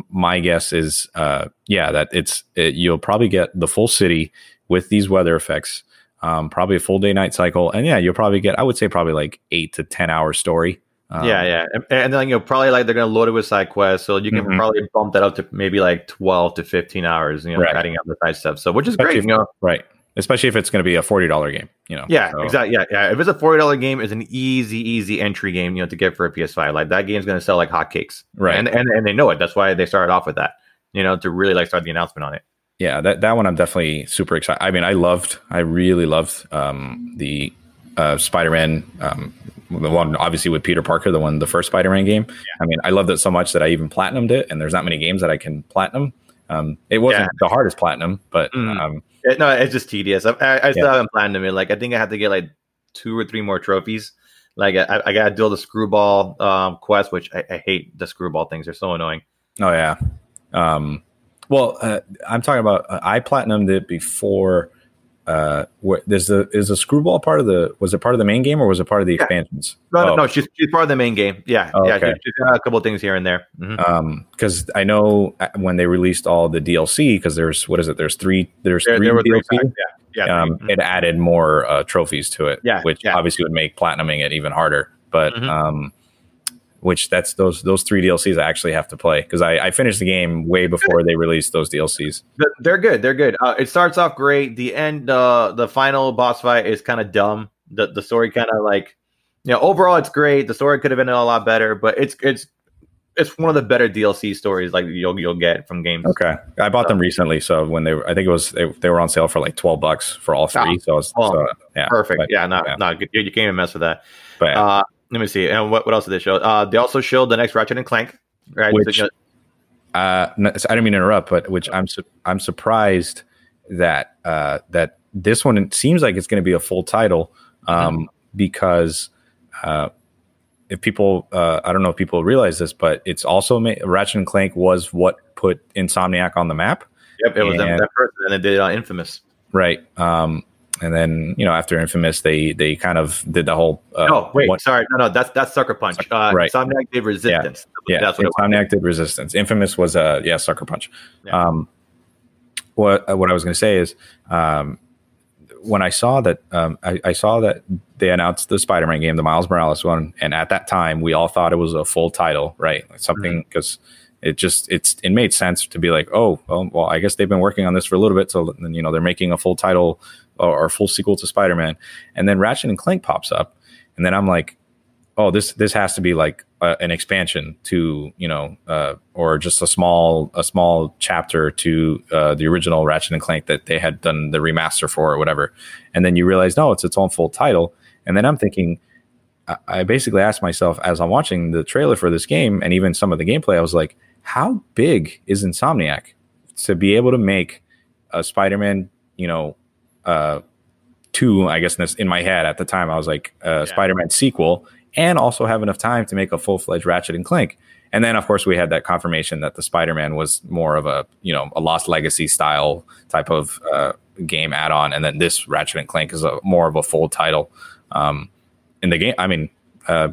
S2: my guess is, uh, yeah, that it's it, you'll probably get the full city with these weather effects, um, probably a full day night cycle, and yeah, you'll probably get I would say probably like eight to ten hour story. Um,
S1: yeah, yeah, and, and then you know probably like they're gonna load it with side quests, so you can
S2: Mhm.
S1: probably bump that up to maybe like twelve to fifteen hours. You know,
S2: Right.
S1: adding up the side stuff. So which is
S2: Especially
S1: great.
S2: if-
S1: You know,
S2: right. Especially if it's going to be a forty dollar game, you know.
S1: Yeah,
S2: So-
S1: exactly. Yeah, yeah. If it's a forty dollar game, it's an easy, easy entry game, you know, to get for a PS5. Like that game's going to sell like hotcakes,
S2: Right.
S1: And and and they know it. That's why they started off with that, you know, to really like start the announcement on it.
S2: yeah that, that one i'm definitely super excited i mean i loved i really loved um, the uh, spider-man um, the one obviously with peter parker the one the first spider-man game i mean i loved it so much that i even platinumed it and there's not many games that i can platinum um, it wasn't
S1: Yeah.
S2: the hardest platinum but
S1: Mhm.
S2: um,
S1: It- no, it's just tedious. I, I, I still
S2: Yeah.
S1: haven't planned them. Like I think I have to get like two or three more trophies. Like I, I got to do the screwball um, quest, which I, I hate the screwball things. They're so annoying.
S2: oh yeah um, well uh, i'm talking about uh, i platinumed it before uh, what, there's the is the screwball part of the was it part of the main game or was it part of the
S1: Yeah.
S2: expansions
S1: No, no,
S2: Oh.
S1: no. She's she's part of the main game. Yeah,
S2: Oh,
S1: yeah.
S2: okay.
S1: She's, got a couple things here and there. Mhm.
S2: um because i know uh, when they released all the dlc because there's what is it there's three there's
S1: There,
S2: three
S1: there were three. Yeah, yeah.
S2: um,
S1: three.
S2: it added more uh, trophies to it
S1: Yeah,
S2: which
S1: yeah.
S2: obviously would make platinuming it even harder but
S1: Mhm.
S2: um which that's those those three dlcs i actually have to play because I, I finished the game way before they released those dlcs
S1: They're good. They're good. Uh, it starts off great. The end, uh, the final boss fight is kind of dumb. The the story kind of like, you know, overall it's great. The story could have been a lot better, but it's it's it's one of the better DLC stories like you'll you'll get from games.
S2: okay i bought them recently so when they were i think it was they, they were on sale for like 12 bucks for all three so, I was,
S1: Oh,
S2: so yeah
S1: Perfect.
S2: but-
S1: yeah, not
S2: yeah.
S1: not good. You, you can't even mess with that.
S2: but yeah.
S1: Uh, let me see. And what, what else did they show? Uh, they also showed the next Ratchet and Clank. Right.
S2: Which-
S1: So, you know,
S2: uh, no, I didn't mean to interrupt, but which I'm su- I'm surprised that uh, that this one seems like it's going to be a full title um, because uh, if people uh, I don't know if people realize this, but it's also ma- Ratchet and Clank was what put Insomniac on the map,
S1: yep, it was them
S2: and-
S1: that first, and they did it on Infamous.
S2: right? Um, and then you know after Infamous, they they kind of did the whole uh,
S1: oh wait,
S2: what-
S1: sorry, no, no, that's that's Sucker Punch. Uh,
S2: Right.
S1: Insomniac did Resistance.
S2: yeah,
S1: that's what.
S2: Insomniac did Resistance. Infamous was uh yeah, Sucker Punch.
S1: Yeah.
S2: Um, what uh, what I was going to say is, um, when I saw that, um, I, I saw that they announced the Spider-Man game, the Miles Morales one, and at that time we all thought it was a full title, right? Like something because it just it's it made sense to be like, oh, well, well, I guess they've been working on this for a little bit, so then you know they're making a full title or, full sequel to Spider-Man, and then Ratchet and Clank pops up, and then I'm like, oh this this has to be like uh, an expansion to you know uh, or just a small a small chapter to uh, the original Ratchet and Clank that they had done the remaster for or whatever. And then you realize no it's its own full title. And then I'm thinking I, I basically asked myself as I'm watching the trailer for this game and even some of the gameplay I was like how big is Insomniac to be able to make a Spider-Man you know uh two I guess in, this, in my head at the time I was like uh, Spider-Man sequel and also have enough time to make a full fledged Ratchet and Clank. And then, of course, we had that confirmation that the Spider Man was more of a you know a Lost Legacy style type of uh, game add on, and then this Ratchet and Clank is a more of a full title. Um, in the game, I mean, uh,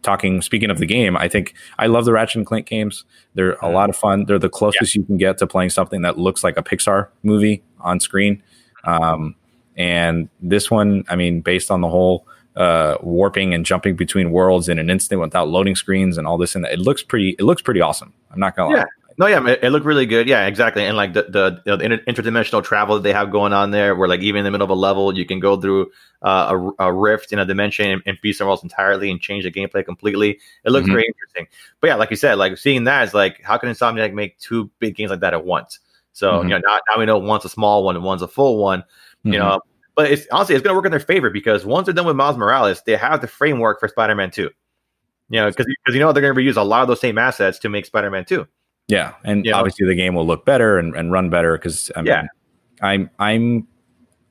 S2: talking speaking of the game, I think I love the Ratchet and Clank games. They're a mm-hmm. lot of fun. They're the closest yeah. you can get to playing something that looks like a Pixar movie on screen. Um, and this one, I mean, based on the whole uh, warping and jumping between worlds in an instant without loading screens and all this and that, it looks pretty. It looks pretty awesome. I'm not gonna
S1: yeah. lie. No, yeah, it, it, looked really good. Yeah, exactly. And like the the, you know, the interdimensional travel that they have going on there, where like even in the middle of a level, you can go through uh, a, a, rift in a dimension and, and, be somewhere else entirely and change the gameplay completely. It looks mm-hmm. very interesting. But yeah, like you said, like seeing that is like, how can Insomniac make two big games like that at once? So mm-hmm. you know, now, now we know one's a small one and one's a full one. Mm-hmm. You know, but it's honestly it's going to work in their favor because once they're done with Miles Morales, they have the framework for Spider-Man Two. You know, because because you know they're going to reuse a lot of those same assets to make Spider-Man Two.
S2: Yeah, and you obviously know? the game will look better and, and run better because I mean, yeah. I'm I'm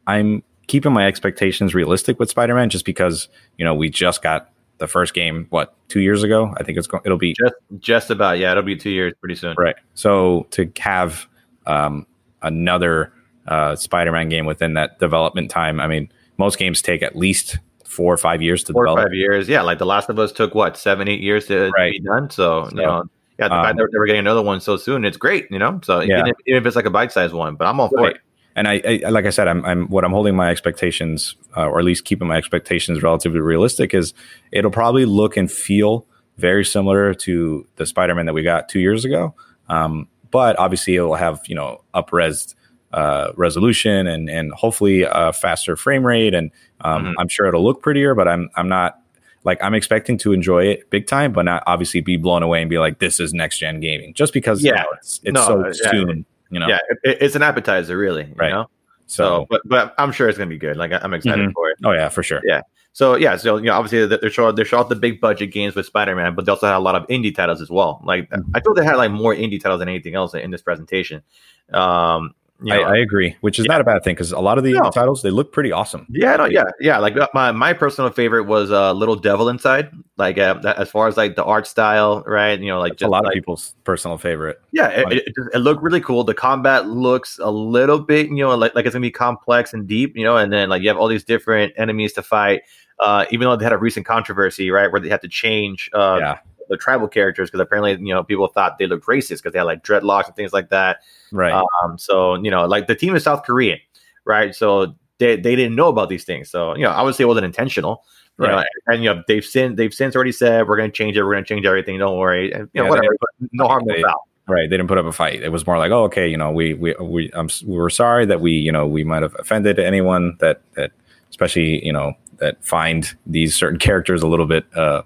S2: I'm keeping my expectations realistic with Spider-Man just because you know we just got the first game what two years ago I think it's going it'll be
S1: just just about yeah it'll be two years pretty soon
S2: right so to have um, another uh, Spider-Man game within that development time I mean most games take at least four or five years to
S1: four
S2: develop.
S1: or five years yeah like The Last of Us took what seven eight years to right. be done so, so you know yeah, the um, fact that we're getting another one so soon, it's great, you know. So yeah. even, if, even if it's like a bite-sized one, but I'm all for right. it.
S2: And I, I, like I said, I'm, I'm what I'm holding my expectations, uh, or at least keeping my expectations relatively realistic, is it'll probably look and feel very similar to the Spider-Man that we got two years ago. Um, but obviously, it'll have you know up-res uh, resolution and and hopefully a faster frame rate, and um, mm-hmm. I'm sure it'll look prettier. But I'm I'm not like I'm expecting to enjoy it big time, but not obviously be blown away and be like, this is next gen gaming, just because yeah, you know, it's, it's no, so yeah, soon. You know,
S1: yeah, it, it's an appetizer, really. right. Know? So, so, but but I'm sure it's gonna be good. Like I'm excited mm-hmm. for it.
S2: Oh yeah, for sure.
S1: Yeah. So yeah, so you know, obviously they're showing they're showing the big budget games with Spider Man, but they also had a lot of indie titles as well. Like mm-hmm. I thought they had like more indie titles than anything else in this presentation. Um,
S2: you know, I, I, agree, which is yeah. not a bad thing because a lot of the no. titles they look pretty awesome.
S1: Yeah, no, yeah, yeah. Like uh, my my personal favorite was uh, Little Devil Inside. Like uh, as far as like the art style, right? You know, like
S2: just, a lot
S1: like,
S2: of people's personal favorite.
S1: Yeah, it, it, it, looked really cool. The combat looks a little bit, you know, like like it's gonna be complex and deep, you know, and then like you have all these different enemies to fight. Uh, even though they had a recent controversy, right, where they had to change uh, yeah the tribal characters because apparently you know people thought they looked racist because they had like dreadlocks and things like that.
S2: Right.
S1: Um, so you know, like the team is South Korean, right? So they they didn't know about these things. So you know, I would say it wasn't intentional. Right. You know, and, you know they've since they've since already said we're going to change it. We're going to change everything. Don't worry. And, you know, yeah, whatever. no harm, no foul.
S2: Right. They didn't put up a fight. It was more like, oh, okay, you know, we we we um, we were sorry that we you know we might have offended anyone that that especially you know that find these certain characters a little bit uh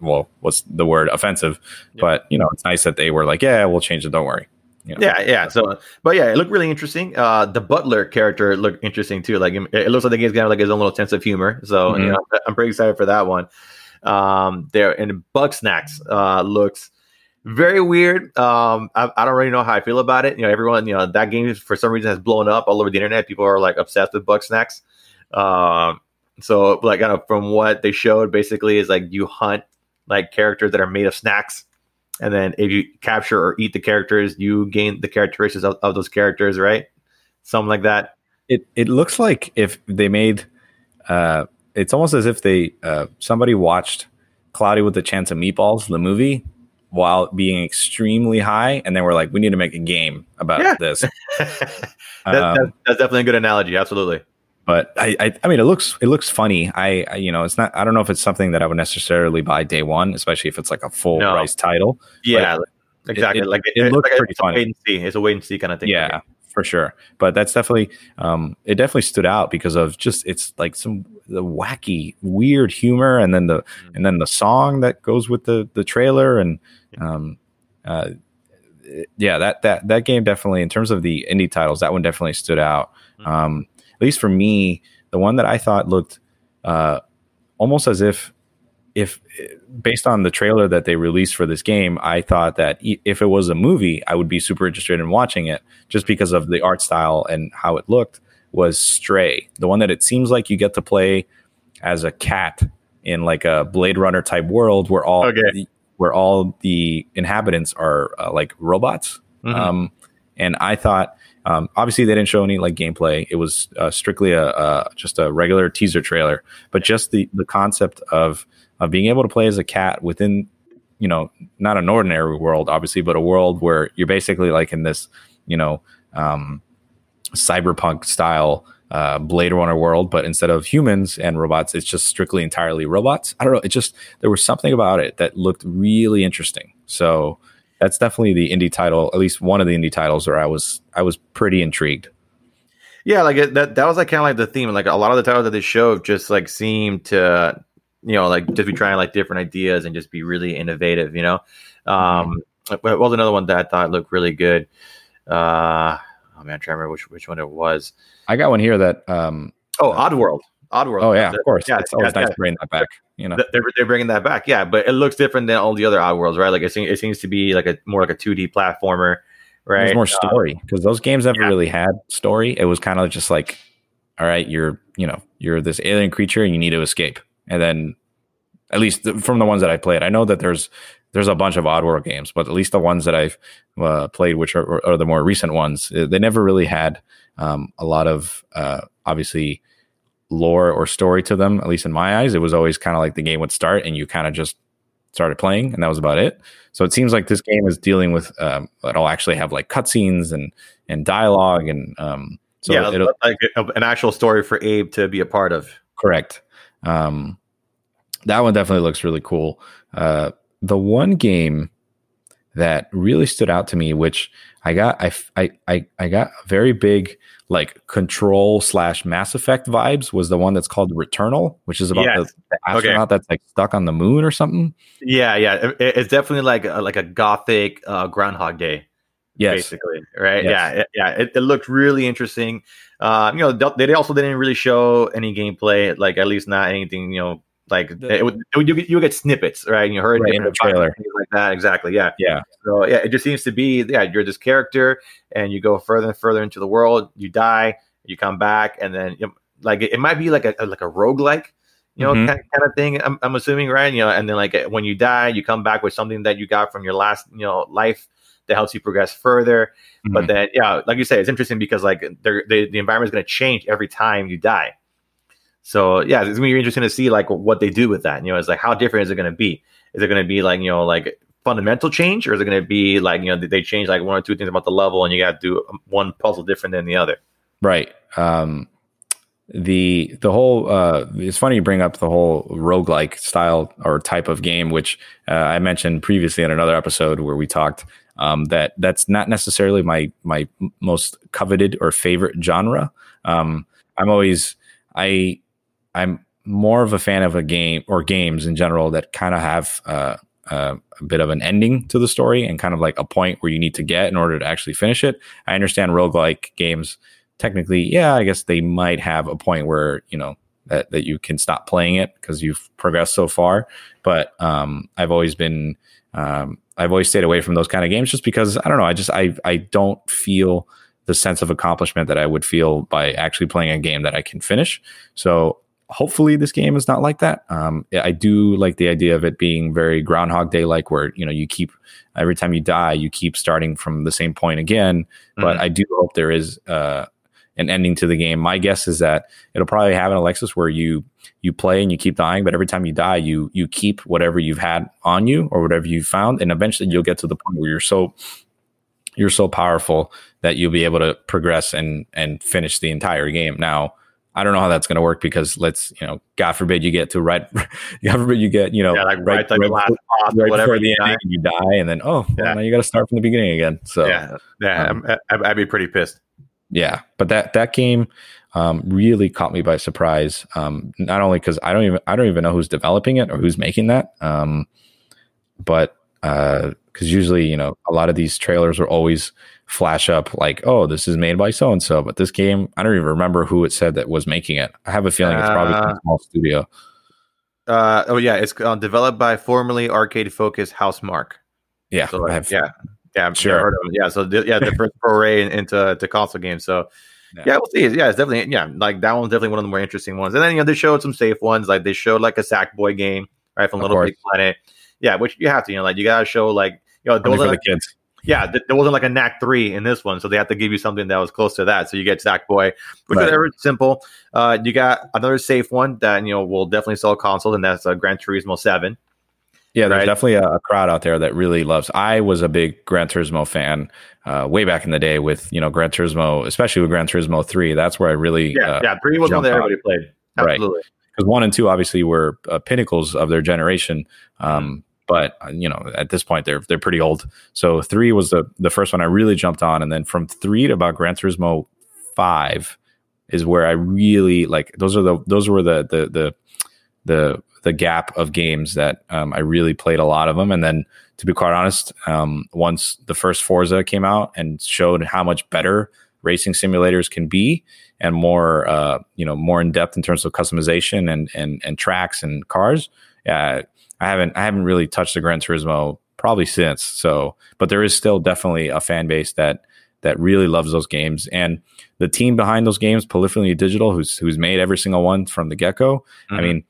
S2: well, what's the word offensive? Yeah. But you know, it's nice that they were like, yeah, we'll change it. Don't worry.
S1: You know? Yeah, yeah. So, but yeah, it looked really interesting. Uh, the Butler character looked interesting too. Like, it looks like the game's gonna have like his own little sense of humor. So, mm-hmm. you know, I'm pretty excited for that one. Um, there and Bugsnax uh, looks very weird. Um, I, I, don't really know how I feel about it. You know, everyone, you know, that game for some reason has blown up all over the internet. People are like obsessed with Bugsnax. Um, so like, kind of from what they showed, basically is like you hunt like characters that are made of snacks. And then if you capture or eat the characters, you gain the characteristics of, of those characters, right? Something like that.
S2: It it looks like if they made uh it's almost as if they uh somebody watched Cloudy with a Chance of Meatballs, the movie, while being extremely high, and then we're like, we need to make a game about yeah. this.
S1: that, um, that's definitely a good analogy. Absolutely
S2: but I, I, I mean, it looks it looks funny. I, I, you know, it's not. I don't know if it's something that I would necessarily buy day one, especially if it's like a full no. price title.
S1: Yeah, exactly. It, like it, it looks like pretty funny. a wait and see. It's a wait and see kind of thing.
S2: Yeah, for sure. But that's definitely, um, it definitely stood out because of just it's like some the wacky, weird humor, and then the mm-hmm. and then the song that goes with the the trailer, and um, uh, yeah, that that that game definitely in terms of the indie titles, that one definitely stood out. Mm-hmm. Um at least for me, the one that I thought looked uh, almost as if if based on the trailer that they released for this game, I thought that if it was a movie, I would be super interested in watching it just because of the art style and how it looked. Was Stray the one that it seems like you get to play as a cat in like a Blade Runner type world where all okay. the, where all the inhabitants are uh, like robots. Mm-hmm. Um, And I thought, um, obviously, they didn't show any like gameplay. It was uh, strictly a, a just a regular teaser trailer. But just the the concept of of being able to play as a cat within, you know, not an ordinary world, obviously, but a world where you're basically like in this, you know, um, cyberpunk style uh, Blade Runner world, but instead of humans and robots, it's just strictly entirely robots. I don't know. It just there was something about it that looked really interesting. So that's definitely the indie title, at least one of the indie titles where I was I was pretty intrigued.
S1: Yeah, like it, that that was like kind of like the theme. Like a lot of the titles that they showed just like seemed to you know like just be trying like different ideas and just be really innovative. You know, um, mm-hmm. what was another one that I thought looked really good? Uh, oh man, I'm trying to remember which which one it was.
S2: I got one here that um
S1: oh Oddworld. Oddworld.
S2: Oh yeah, of course. Yeah, it's always yeah, nice yeah. to bring that back. You know,
S1: they're, they're bringing that back. Yeah, but it looks different than all the other Oddworlds, right? Like it seems, it seems to be like a more like a 2D platformer, right?
S2: There's more uh, story because those games never yeah. really had story. It was kind of just like, all right, you're you know you're this alien creature and you need to escape, and then at least the, from the ones that I played, I know that there's there's a bunch of Oddworld games, but at least the ones that I've uh, played, which are, are, the more recent ones, uh, they never really had um, a lot of uh, obviously lore or story to them. At least in my eyes, it was always kind of like the game would start and you kind of just started playing, and that was about it. So it seems like this game is dealing with um, it'll actually have like cutscenes and and dialogue and um,
S1: so yeah, it'll, like an actual story for Abe to be a part of.
S2: Correct. Um, that one definitely looks really cool. Uh, the one game that really stood out to me, which I got, I, I, I got very big like control slash Mass Effect vibes was the one that's called Returnal, which is about yes. the, the, astronaut okay. that's like stuck on the moon or something.
S1: Yeah, yeah, it, it's definitely like a, like a gothic uh, Groundhog Day. Yes. basically, right? Yes. Yeah, it, yeah. It, it, looked really interesting. Uh, you know, they also didn't really show any gameplay, like at least not anything you know like the, it would, it would, you, you get snippets, right? And you heard
S2: right, in the trailer,
S1: like that. Exactly. Yeah.
S2: Yeah.
S1: So yeah, it just seems to be yeah, you're this character, and you go further and further into the world. You die, you come back, and then you know, like it, it, might be like a like a rogue like you know, mm-hmm. kind, kind, of thing. I'm, I'm assuming, right? You know, and then like when you die, you come back with something that you got from your last, you know, life that helps you progress further. Mm-hmm. But then, yeah, like you say, it's interesting because like the the environment is going to change every time you die. So yeah, it's gonna be interesting to see like what they do with that. You know, it's like how different is it gonna be? Is it gonna be like you know like fundamental change, or is it gonna be like you know they change like one or two things about the level, and you got to do one puzzle different than the other?
S2: Right. Um, the the whole uh, it's funny you bring up the whole roguelike style or type of game, which uh, I mentioned previously in another episode where we talked um, that that's not necessarily my my most coveted or favorite genre. Um, I'm always I I'm more of a fan of a game or games in general that kind of have uh, uh, a bit of an ending to the story and kind of like a point where you need to get in order to actually finish it. I understand roguelike games technically, yeah, I guess they might have a point where, you know, that, that you can stop playing it because you've progressed so far. But um, I've always been, um, I've always stayed away from those kind of games just because I don't know. I just, I, I don't feel the sense of accomplishment that I would feel by actually playing a game that I can finish. So hopefully this game is not like that. Um, I do like the idea of it being very Groundhog Day like, where you know you keep every time you die, you keep starting from the same point again. Mm-hmm. But I do hope there is uh, an ending to the game. My guess is that it'll probably have an Alexis where you you play and you keep dying, but every time you die, you you keep whatever you've had on you or whatever you found, and eventually you'll get to the point where you're so you're so powerful that you'll be able to progress and and finish the entire game. Now I don't know how that's going to work because let's, you know, God forbid you get to right, God forbid you get, you know,
S1: yeah, like right, right, right,
S2: right before the end and you die, and then oh, yeah. well, now you got to start from the beginning again. So
S1: yeah, yeah, um, I'd be pretty pissed.
S2: Yeah, but that that game um, really caught me by surprise. Um, not only because I don't even I don't even know who's developing it or who's making that, um, but because uh, usually you know a lot of these trailers are always flash up like, oh, this is made by so and so. But this game, I don't even remember who it said that was making it. I have a feeling it's probably uh, a small studio.
S1: Uh, oh yeah, it's uh, developed by formerly arcade focused Mark.
S2: Yeah,
S1: so, like, yeah, yeah, I'm sure. Yeah, so the, yeah, the first foray into to console games. So yeah. yeah. we'll see. Yeah, it's definitely yeah, like that one's definitely one of the more interesting ones. And then you know they showed some safe ones, like they showed like a Sackboy game, right, from Little Big Planet. Yeah, which you have to, you know, like you gotta show like you know
S2: those are the kids
S1: yeah, th- there wasn't like a knack three in this one, so they have to give you something that was close to that. So you get Sackboy, which
S2: Right.
S1: is simple. Uh, you got another safe one that you know will definitely sell consoles, and that's uh, Gran Turismo Seven.
S2: Yeah, there's
S1: Right.
S2: definitely a, a crowd out there that really loves. I was a big Gran Turismo fan uh, way back in the day with you know Gran Turismo, especially with Gran Turismo three. That's where I really
S1: Yeah,
S2: uh,
S1: yeah, three was one that everybody played.
S2: Right.
S1: Absolutely.
S2: because one and two obviously were uh, pinnacles of their generation. Um, but uh, you know, at this point, they're they're pretty old. So three was the the first one I really jumped on, and then from three to about Gran Turismo five is where I really like. Those are the those were the the the the the gap of games that um, I really played a lot of them, and then to be quite honest, um, once the first Forza came out and showed how much better racing simulators can be and more uh, you know more in depth in terms of customization and and and tracks and cars. Yeah, I haven't I haven't really touched the Gran Turismo probably since. So, but there is still definitely a fan base that that really loves those games and the team behind those games, Polyphony Digital, who's who's made every single one from the get go. I
S1: Mhm.
S2: mean,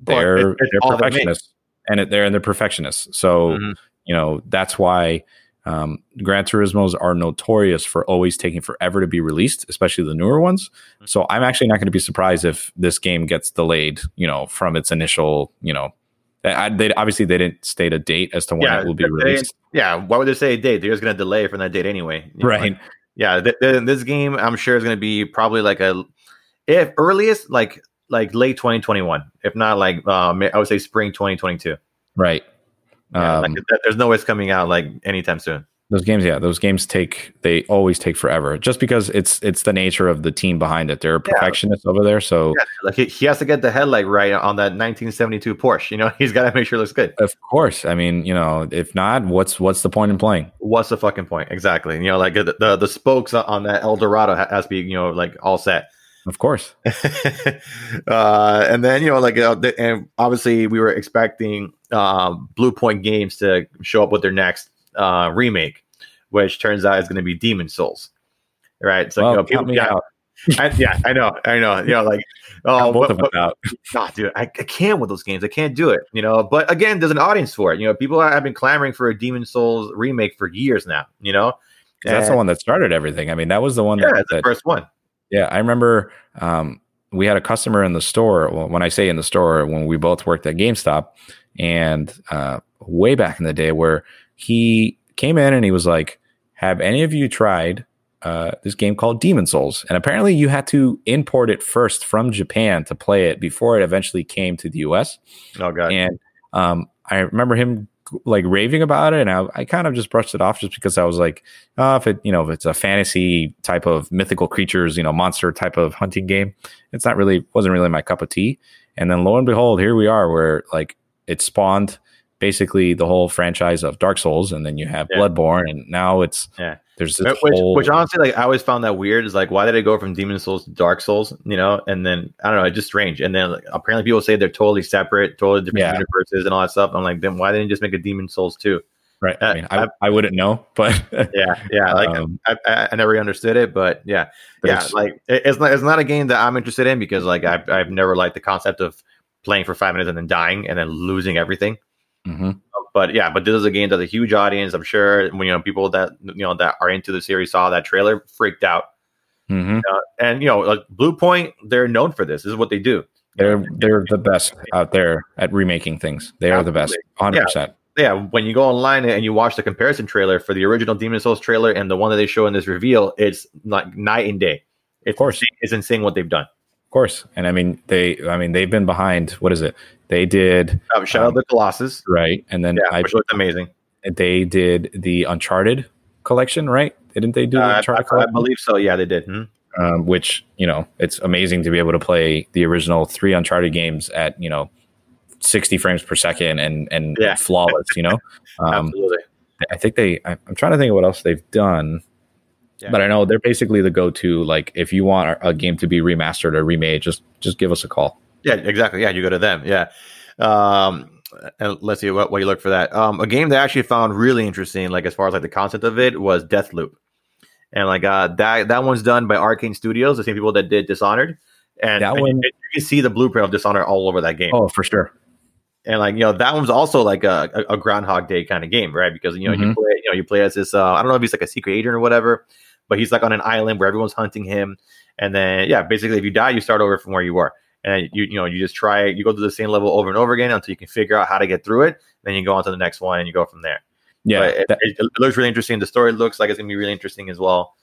S2: they're
S1: it-
S2: they're
S1: all they make.
S2: perfectionists, and it, they're and they're perfectionists. So
S1: Mhm.
S2: you know that's why um, Gran Turismos are notorious for always taking forever to be released, especially the newer ones.
S1: Mm-hmm.
S2: So I'm actually not going to be surprised if this game gets delayed. You know, from its initial, you know, I, they obviously they didn't state a date as to when
S1: Yeah,
S2: it will be released.
S1: Yeah, why would they say a date? They're just going to delay from that date anyway. You know,
S2: Right.
S1: like, yeah, th- th- this game I'm sure is going to be probably like a if earliest like like late 2021, if not like um, I would say spring 2022.
S2: Right.
S1: Yeah,
S2: Um,
S1: like, there's no way it's coming out like anytime soon.
S2: Those games, yeah, those games take they always take forever, just because it's it's the nature of the team behind it. They're perfectionists over there, so
S1: Yeah, like he, he has to get the headlight right on that 1972 Porsche. You know, he's got to make sure it looks good.
S2: of course. I mean, you know, if not, what's what's the point in playing?
S1: What's the fucking point? Exactly. You know, like the the, the spokes on that Eldorado ha- has to be you know like all set.
S2: Of course,
S1: uh, and then you know, like, uh, the, and obviously, we were expecting um, Bluepoint Games to show up with their next uh, remake, which turns out is going to be Demon Souls. Right? So,
S2: well,
S1: you know, people,
S2: me
S1: yeah,
S2: out.
S1: I, yeah, I know, I know. You know, like, oh,
S2: both
S1: but,
S2: of them
S1: but,
S2: out.
S1: nah, dude, I, I can't with those games. I can't do it. You know, but again, there's an audience for it. You know, people have been clamoring for a Demon Souls remake for years now. You know,
S2: 'Cause That's the one that started everything. I mean, that was the one
S1: Yeah,
S2: that,
S1: the first one.
S2: Yeah, I remember um, we had a customer in the store. Well, when I say in the store, when we both worked at GameStop, and uh, way back in the day, where he came in and he was like, "Have any of you tried uh, this game called Demon Souls?" And apparently, you had to import it first from Japan to play it before it eventually came to the U.S.
S1: Oh god.
S2: And um, I remember him like raving about it, and I, I kind of just brushed it off just because I was like, oh, if it you know if it's a fantasy type of mythical creatures, you know, monster type of hunting game, it's not really wasn't really my cup of tea. And then lo and behold, here we are, where like it spawned basically the whole franchise of Dark Souls, and then you have
S1: Yeah.
S2: Bloodborne, and now it's
S1: Yeah.
S2: there's this
S1: which,
S2: whole
S1: which honestly, like I always found that weird. Is like, why did it go from Demon Souls to Dark Souls? You know, and then I don't know, it's just strange. And then like, apparently people say they're totally separate, totally different
S2: Yeah.
S1: universes and all that stuff. I'm like, then why didn't you just make a Demon Souls too?
S2: right.
S1: uh,
S2: I mean, I,
S1: I-
S2: I wouldn't know, but
S1: Yeah, yeah. Like
S2: Um,
S1: I, I, I never understood it, but yeah, yeah.
S2: it's-
S1: Like it- it's not, it's not a game that I'm interested in because like I've, I've never liked the concept of playing for five minutes and then dying and then losing everything.
S2: Mhm.
S1: But yeah, but this is a game that's a huge audience. I'm sure when you know people that you know that are into the series saw that trailer, freaked out.
S2: Mhm.
S1: And you know, like Bluepoint, they're known for this. This is what they do.
S2: They're they're the best out there at remaking things. They are the best, hundred percent.
S1: Yeah, when you go online and you watch the comparison trailer for the original Demon Souls trailer and the one that they show in this reveal, it's like night and day. It's
S2: Of course.
S1: insane, it's insane what they've done.
S2: Of course, and I mean they. I mean they've been behind. What is it? They did
S1: Um, shout out the Colossus.
S2: right, and then
S1: Yeah,
S2: I,
S1: which looked amazing.
S2: they did the Uncharted collection, right? Didn't they do the
S1: Uh, I,
S2: Uncharted
S1: I
S2: collection?
S1: believe so. Yeah, they did. Hmm.
S2: Um, which you know, it's amazing to be able to play the original three Uncharted games at you know sixty frames per second and and
S1: Yeah.
S2: flawless. You know, um,
S1: Absolutely.
S2: I think they. I, I'm trying to think of what else they've done.
S1: Yeah.
S2: But I know they're basically the go-to. Like, if you want a game to be remastered or remade, just just give us a call.
S1: Yeah, exactly. Yeah, you go to them. Yeah. Um, and let's see what, what you look for that. Um, a game that I actually found really interesting, like as far as like the concept of it, was Deathloop, and like uh, that that one's done by Arkane Studios, the same people that did Dishonored, and,
S2: That one-
S1: you, you can see the blueprint of Dishonored all over that game.
S2: Oh, for sure.
S1: And like you know, that one's also like a, a, Groundhog Day kind of game, right? Because you know you
S2: Mhm.
S1: play, you you know you play as this. Uh, I don't know if he's like a secret agent or whatever, but he's like on an island where everyone's hunting him. And then yeah, basically if you die, you start over from where you were, and you you know you just try it, you go through the same level over and over again until you can figure out how to get through it. Then you go on to the next one and you go from there.
S2: Yeah,
S1: it,
S2: that-
S1: it, it looks really interesting. The story looks like it's gonna be really interesting as well.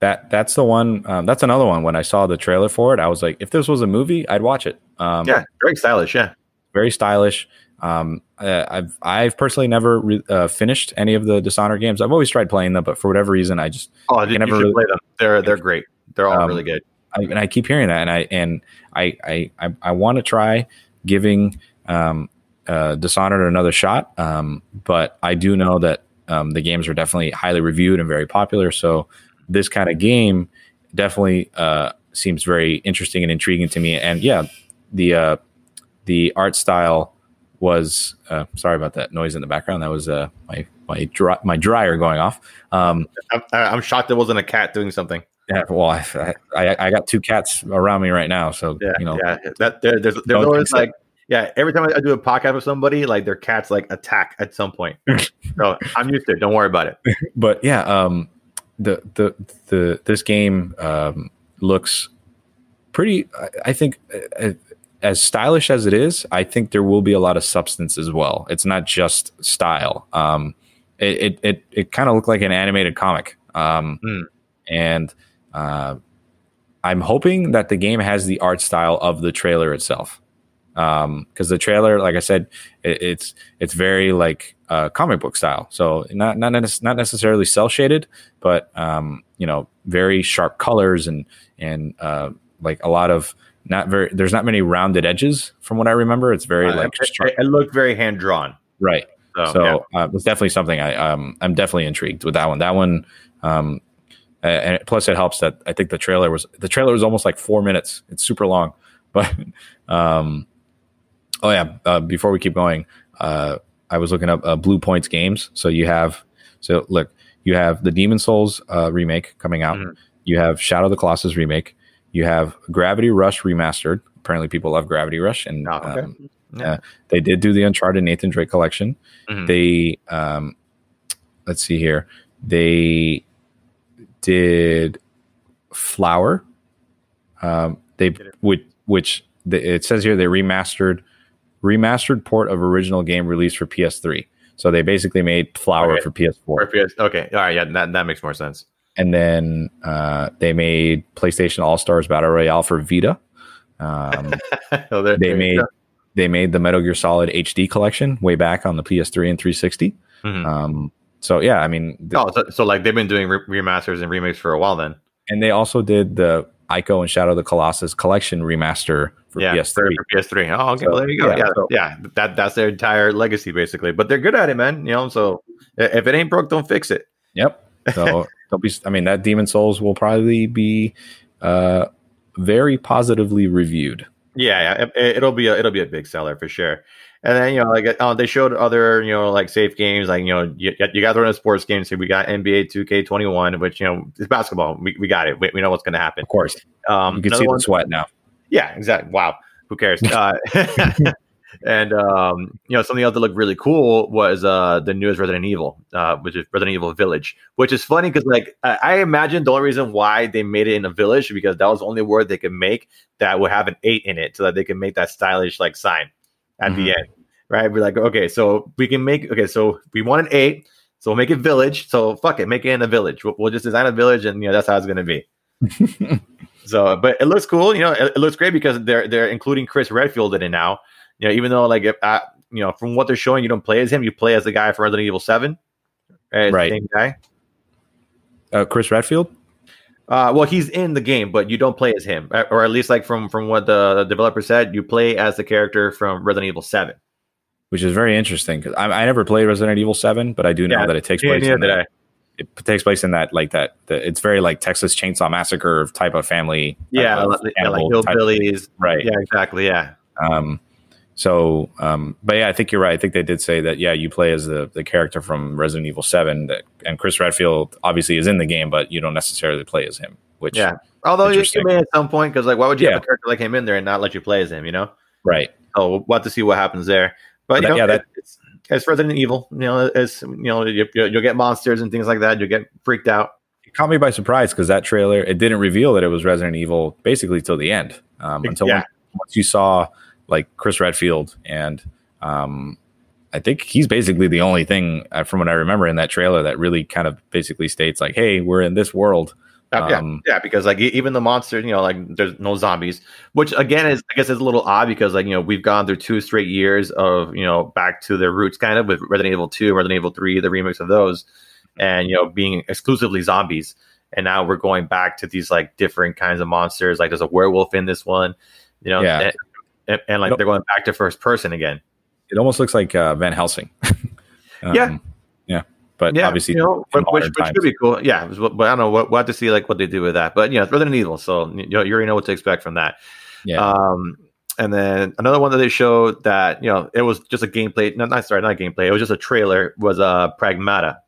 S2: that that's the one. Um, that's another one. When I saw the trailer for it, I was like, if this was a movie, I'd watch it. Um,
S1: Yeah, very stylish. Yeah.
S2: very stylish. Um, uh, I've I've personally never re- uh, finished any of the Dishonored games. I've always tried playing them, but for whatever reason, I just
S1: Oh, you,
S2: never really-
S1: play them. They're they're great. They're all
S2: Um,
S1: really good.
S2: I, and I keep hearing that, and I and I I I, I want to try giving um, uh, Dishonored another shot, um, but I do know that um, the games are definitely highly reviewed and very popular. So this kind of game definitely uh, seems very interesting and intriguing to me. And yeah, the uh, the art style was uh, sorry about that noise in the background. That was uh, my my dry, my dryer going off. Um,
S1: I'm, I'm shocked there wasn't a cat doing something.
S2: Yeah, well, I, I I got two cats around me right now, so
S1: Yeah,
S2: you know,
S1: yeah. That there, there's there's always like yeah. Every time I do a podcast with somebody, like their cats like attack at some point. so I'm used to it. Don't worry about it.
S2: but yeah, um, the the the this game um, looks pretty. I, I think uh, as stylish as it is, I think there will be a lot of substance as well. It's not just style. Um, it it it, it kind of looked like an animated comic, um,
S1: Hmm.
S2: and uh, I'm hoping that the game has the art style of the trailer itself. Because the trailer, like I said, it, it's it's very like uh, comic book style. So not not not necessarily cel shaded, but um, you know, very sharp colors and and uh, like a lot of not very. There's not many rounded edges from what I remember. It's very
S1: Uh,
S2: like
S1: it, it- it looked very hand drawn.
S2: right.
S1: So,
S2: So
S1: yeah.
S2: uh, it's definitely something I um, I'm definitely intrigued with that one. That one, um, a- and plus it helps that I think the trailer was the trailer was almost like four minutes. It's super long, but um, oh yeah. Uh, before we keep going, uh, I was looking up uh, Bluepoint's games. So you have so look, you have the Demon Souls uh, remake coming out.
S1: Mhm.
S2: You have Shadow of the Colossus remake. You have Gravity Rush remastered. Apparently, people love Gravity Rush, and
S1: Oh, okay.
S2: um,
S1: Yeah.
S2: they did do the Uncharted Nathan Drake collection
S1: Mhm.
S2: they um let's see here they did flower um they which which the, it says here they remastered remastered port of original game released for ps3 so they basically made flower
S1: Okay.
S2: for ps4
S1: Or PS okay, all right, yeah, that, that makes more sense.
S2: and then uh they made playstation all-stars battle royale for vita. Um
S1: So there-
S2: they
S1: there
S2: made they made the metal gear solid hd collection way back on the ps3 and 360
S1: Mhm.
S2: um so yeah i mean th-
S1: Oh, so, so like they've been doing re- remasters and remakes for a while then.
S2: and they also did the Ico and Shadow of the Colossus collection remaster for
S1: yeah,
S2: PS3.
S1: For, for PS3. Oh, okay.
S2: So,
S1: well, there you go.
S2: yeah,
S1: Yeah,
S2: so-
S1: yeah. That that's their entire legacy basically. But they're good at it, man. You know, so if it ain't broke, don't fix it.
S2: Yep. So don't be. I mean, that Demon Souls will probably be uh, very positively reviewed.
S1: Yeah, yeah. It, it'll be a it'll be a big seller for sure. And then you know, like uh, they showed other you know like safe games, like you know you, you got to run a sports game. So we got NBA 2K21, which you know it's basketball. We, we got it. We, we know what's going to happen.
S2: Of course,
S1: Um,
S2: you can see
S1: one-
S2: the sweat now.
S1: Yeah, exactly. Wow, who cares? Uh, and um, you know, something else that looked really cool was uh, the newest Resident Evil, uh, which is Resident Evil Village. Which is funny because, like, I, I imagine the only reason why they made it in a village because that was the only word they could make that would have an eight in it, so that they could make that stylish like sign at the
S2: Mhm.
S1: end. Right? We're like, okay, so we can make okay, so we want an eight, so we'll make it village. So fuck it, make it in a village. We'll, we'll just design a village, and you know that's how it's gonna be. So, but it looks cool. You know, it, it looks great because they're they're including Chris Redfield in it now. You know, even though like if uh, you know from what they're showing, you don't play as him. You play as the guy from Resident Evil Seven, Right,
S2: Right.
S1: Same guy.
S2: Uh, Chris Redfield.
S1: Uh, well, he's in the game, but you don't play as him, or at least like from from what the, developer said, you play as the character from Resident Evil Seven.
S2: which is very interesting because I, I never played Resident Evil Seven, but I do know
S1: Yeah,
S2: that it takes place. in that, it takes place in that like that. The, it's very like Texas Chainsaw Massacre type of family.
S1: Yeah,
S2: of
S1: like, yeah, like hillbillies.
S2: right?
S1: Yeah, exactly. Yeah.
S2: Um, so, um, but yeah, I think you're right. I think they did say that. Yeah, you play as the the character from Resident Evil Seven, that, and Chris Redfield obviously is in the game, but you don't necessarily play as him. Which,
S1: Yeah. Although you, may at some point, because like, why would you
S2: Yeah.
S1: have a character like him in there and not let you play as him? You know.
S2: right?
S1: Oh, we'll have to see what happens there. But,
S2: But that-
S1: know,
S2: yeah, that-
S1: it's as Resident Evil. You know, as you know, you, will get monsters and things like that. You'll get freaked out.
S2: It caught me by surprise because that trailer it didn't reveal that it was Resident Evil basically till the end. Um, until yeah. once you saw like Chris Redfield and um, I think he's basically the only thing uh, from what I remember in that trailer that really kind of basically states like, "Hey, we're in this world."
S1: Uh, yeah, um, yeah, because like even the monsters, you know, like there's no zombies, which again is I guess is a little odd because like you know we've gone through two straight years of you know back to their roots kind of with Resident Evil Two, Resident Evil Three, the remix of those, and you know being exclusively zombies, and now we're going back to these like different kinds of monsters. Like there's a werewolf in this one, you know, yeah. And, and, like they're going back to first person again.
S2: It almost looks like uh, Van Helsing.
S1: um, yeah,
S2: yeah, but yeah, obviously,
S1: you know, which, which could be cool. Yeah, but I don't know. We'll have to see like what they do with that. But yeah, it's Resident Evil, so you, you already know what to expect from that. Yeah. Um, and then another one that they showed that you know it was just a gameplay. No, not sorry, not a gameplay. It was just a trailer. Was uh Pragmata.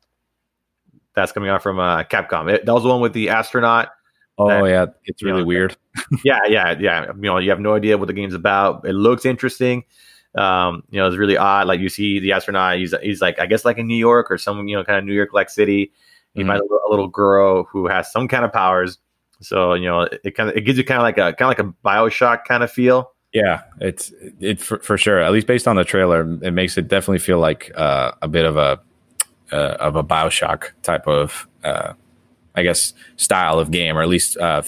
S1: That's coming out from uh, Capcom. It, that was the one with the astronaut.
S2: Oh yeah, it's really know, weird.
S1: Yeah, yeah, yeah. You know, you have no idea what the game's about. It looks interesting. Um, you know, it's really odd. Like you see the astronaut, he's he's like I guess like in New York or some you know kind of New York like city. You mm-hmm. a, a, little girl who has some kind of powers. So you know, it, it kind of it gives you kind of like a kind of like a Bioshock kind of feel.
S2: Yeah, it's it for, for, sure. At least based on the trailer, it makes it definitely feel like uh, a bit of a uh, of a Bioshock type of, uh, I guess, style of game, or at least uh,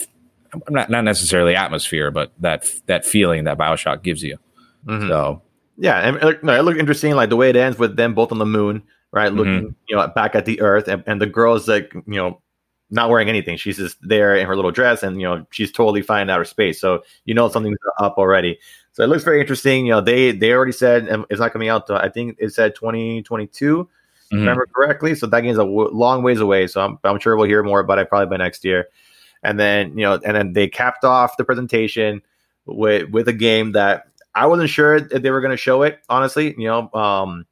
S2: not not necessarily atmosphere, but that that feeling that Bioshock gives you. Mm-hmm. So
S1: yeah, and it, no, it looked interesting, like the way it ends with them both on the moon, right? Mm-hmm. Looking, you know, back at the Earth, and, and the girl's like, you know, not wearing anything. She's just there in her little dress, and you know, she's totally fine in outer space. So you know, something's up already. So it looks very interesting. You know, they they already said it's not coming out. To, I think it said 2022, mm-hmm. remember correctly. So that game's a w- long ways away. So I'm I'm sure we'll hear more about it probably by next year. And then you know, and then they capped off the presentation with with a game that I wasn't sure if they were going to show it. Honestly, you know, um,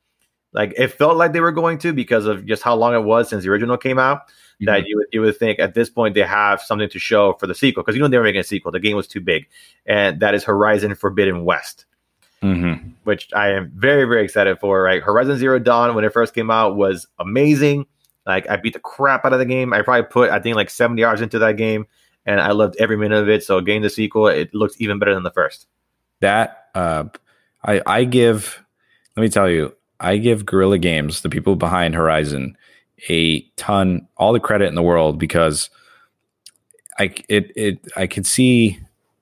S1: like it felt like they were going to because of just how long it was since the original came out. Mm-hmm. That you would you would think at this point they have something to show for the sequel because you know they were making a sequel. The game was too big, and that is Horizon Forbidden West. Mm-hmm. Which I am very, very excited for. Right, Horizon Zero Dawn when it first came out was amazing. Like I beat the crap out of the game. I probably put I think like seventy hours into that game, and I loved every minute of it. So getting the sequel, it looks even better than the first
S2: that uh, I I give let me tell you, I give Guerrilla Games, the people behind Horizon, a ton all the credit in the world because I it it I could see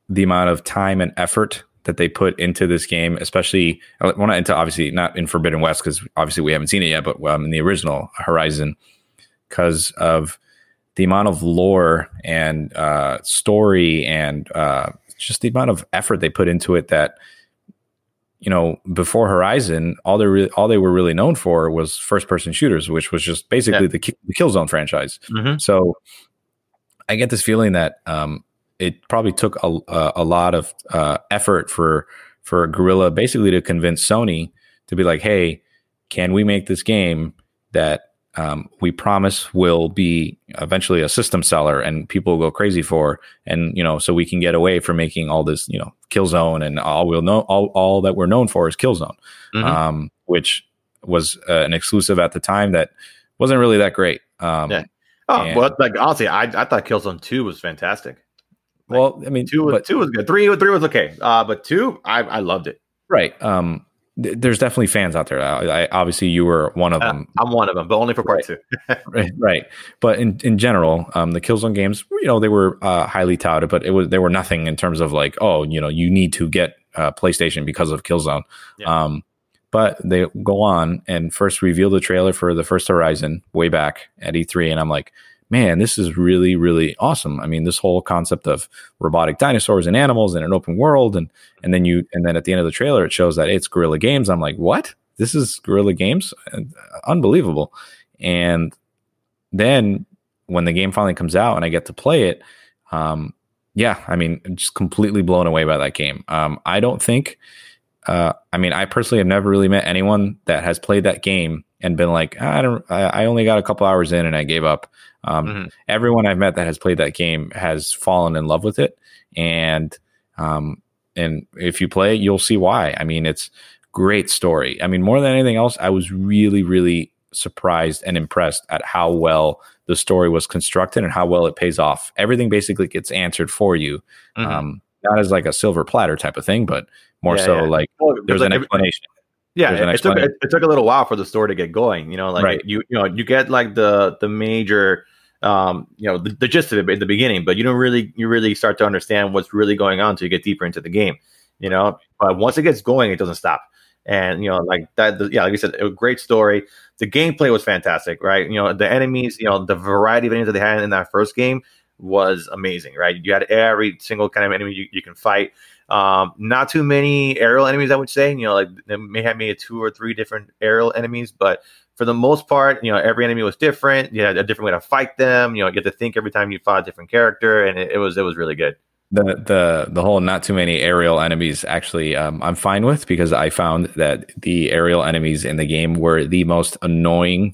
S2: the amount of time and effort that they put into this game, especially well, not into obviously not in Forbidden West because obviously we haven't seen it yet, but um, in the original Horizon, because of the amount of lore and uh, story and uh, just the amount of effort they put into it that you know before horizon all they really all they were really known for was first person shooters which was just basically yeah. the, the killzone franchise mm-hmm. so i get this feeling that um, it probably took a, a, a lot of uh, effort for for Guerrilla basically to convince Sony to be like, hey, can we make this game that um, we promise will be eventually a system seller and people will go crazy for and you know so we can get away from making all this you know killzone and all we'll know all, all that we're known for is killzone mm-hmm. um, which was uh, an exclusive at the time that wasn't really that great um,
S1: yeah. oh and, well like honestly I, I thought killzone 2 was fantastic
S2: like, well i mean
S1: two was, but, two was good three three was okay uh, but two I, I loved it
S2: right um there's definitely fans out there. I, I, obviously, you were one of uh, them.
S1: I'm one of them, but only for part
S2: right. two. right, right. But in, in general, um, the Killzone games, you know, they were uh, highly touted, but it was they were nothing in terms of like, oh, you know, you need to get uh, PlayStation because of Killzone. Yeah. Um, but they go on and first reveal the trailer for the first Horizon way back at E3, and I'm like, man, this is really, really awesome. I mean, this whole concept of robotic dinosaurs and animals in an open world, and and then you and then at the end of the trailer, it shows that it's Guerrilla Games. I'm like, what? This is Guerrilla Games? Unbelievable. And then when the game finally comes out and I get to play it, um, yeah, I mean, just completely blown away by that game. Um, I don't think. Uh, I mean, I personally have never really met anyone that has played that game and been like, I don't, I only got a couple hours in and I gave up. Um, mm-hmm. Everyone I've met that has played that game has fallen in love with it, and um, and if you play, you'll see why. I mean, it's great story. I mean, more than anything else, I was really, really surprised and impressed at how well the story was constructed and how well it pays off. Everything basically gets answered for you. Mm-hmm. Um, not as like a silver platter type of thing, but more yeah, so yeah. like well, there's like an explanation.
S1: Yeah, it, took it, it, took a little while for the story to get going. You know, like right. you you know you get like the the major um you know the, the gist of it in the beginning, but you don't really you really start to understand what's really going on until you get deeper into the game. You know, but once it gets going, it doesn't stop. And you know, like that, the, yeah, like you said, a great story. The gameplay was fantastic, right? You know, the enemies, you know, the variety of enemies that they had in that first game was amazing, right? You had every single kind of enemy you, you can fight. Um, not too many aerial enemies, I would say. You know, like they may have maybe two or three different aerial enemies, but for the most part, you know, every enemy was different. You had a different way to fight them. You know, you had to think every time you fought a different character, and it, it was it was really good.
S2: The the the whole not too many aerial enemies actually um, I'm fine with because I found that the aerial enemies in the game were the most annoying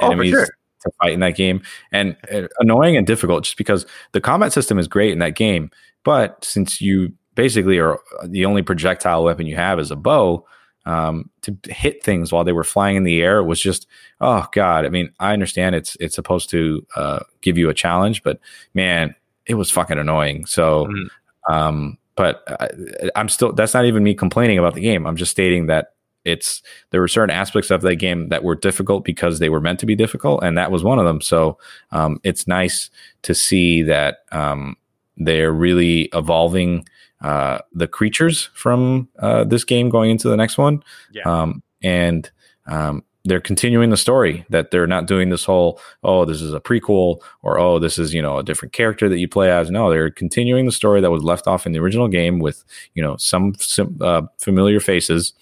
S2: oh, enemies sure. to fight in that game, and uh, annoying and difficult just because the combat system is great in that game, but since you basically are the only projectile weapon you have is a bow. Um, to hit things while they were flying in the air was just oh god. I mean, I understand it's it's supposed to uh, give you a challenge, but man, it was fucking annoying. So, mm-hmm. um, but I, I'm still that's not even me complaining about the game. I'm just stating that it's there were certain aspects of that game that were difficult because they were meant to be difficult, and that was one of them. So um, it's nice to see that um, they're really evolving uh, the creatures from uh, this game going into the next one. Yeah. Um, and um, they're continuing the story that they're not doing this whole oh this is a prequel or oh this is you know a different character that you play as no they're continuing the story that was left off in the original game with you know some, some uh, familiar faces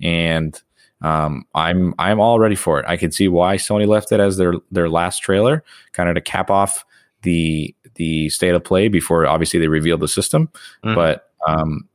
S2: and um, I'm I'm all ready for it. I can see why Sony left it as their their last trailer, kind of to cap off the the state of play before obviously they revealed the system. Mm-hmm. But um,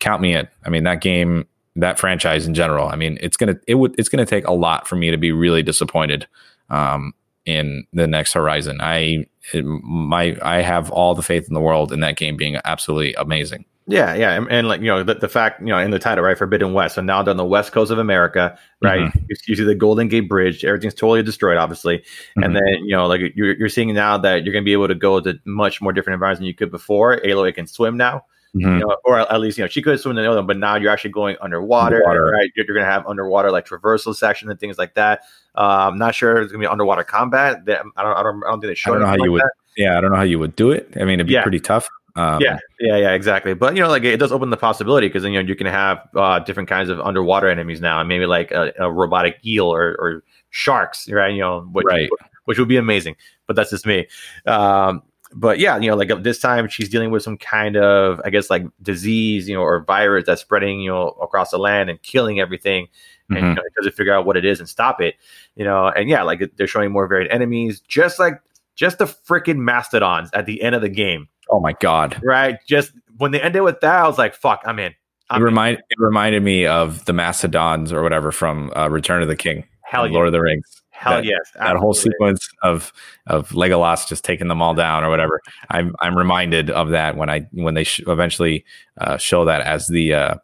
S2: count me in. I mean, that game, that franchise in general. I mean, it's gonna it would it's gonna take a lot for me to be really disappointed um, in the next Horizon. I it, my I have all the faith in the world in that game being absolutely amazing.
S1: Yeah, yeah, and, and, like you know the, the fact you know in the title right, Forbidden West. So now they're on the west coast of America, right? Mm-hmm. You, you, see the Golden Gate Bridge. Everything's totally destroyed, obviously, mm-hmm. and then you know like you're, you're seeing now that you're going to be able to go to much more different environments than you could before. Aloy can swim now. Mm-hmm. You know, or at least you know she could swim in the other, but now you're actually going underwater, underwater. right? You're, you're going to have underwater like traversal section and things like that. Uh, I'm not sure it's going to be underwater combat. That I don't, I don't, I don't think they.
S2: I don't know how you would. That. Yeah, I don't know how you would do it. I mean, it'd be yeah. pretty tough.
S1: Um, yeah, yeah, yeah, exactly. But you know, like it does open the possibility because then you know you can have uh, different kinds of underwater enemies now, and maybe like a, a robotic eel or, or, sharks, right? You know, which, right. which would be amazing. But that's just me. Um, but yeah, you know, like this time she's dealing with some kind of, I guess, like disease, you know, or virus that's spreading, you know, across the land and killing everything. And mm-hmm. you know, it doesn't figure out what it is and stop it, you know. And yeah, like they're showing more varied enemies, just like just the freaking mastodons at the end of the game
S2: Oh my god!
S1: Right, just when they ended with that, I was like, "Fuck, I'm in."
S2: I'm it remind in. it reminded me of the Mastodons or whatever from uh, Return of the King,
S1: Hell
S2: yeah. Lord of the Rings.
S1: Hell
S2: that,
S1: yes,
S2: absolutely. that whole sequence of of Legolas just taking them all down or whatever. I'm I'm reminded of that when I when they sh- eventually uh, show that as the uh,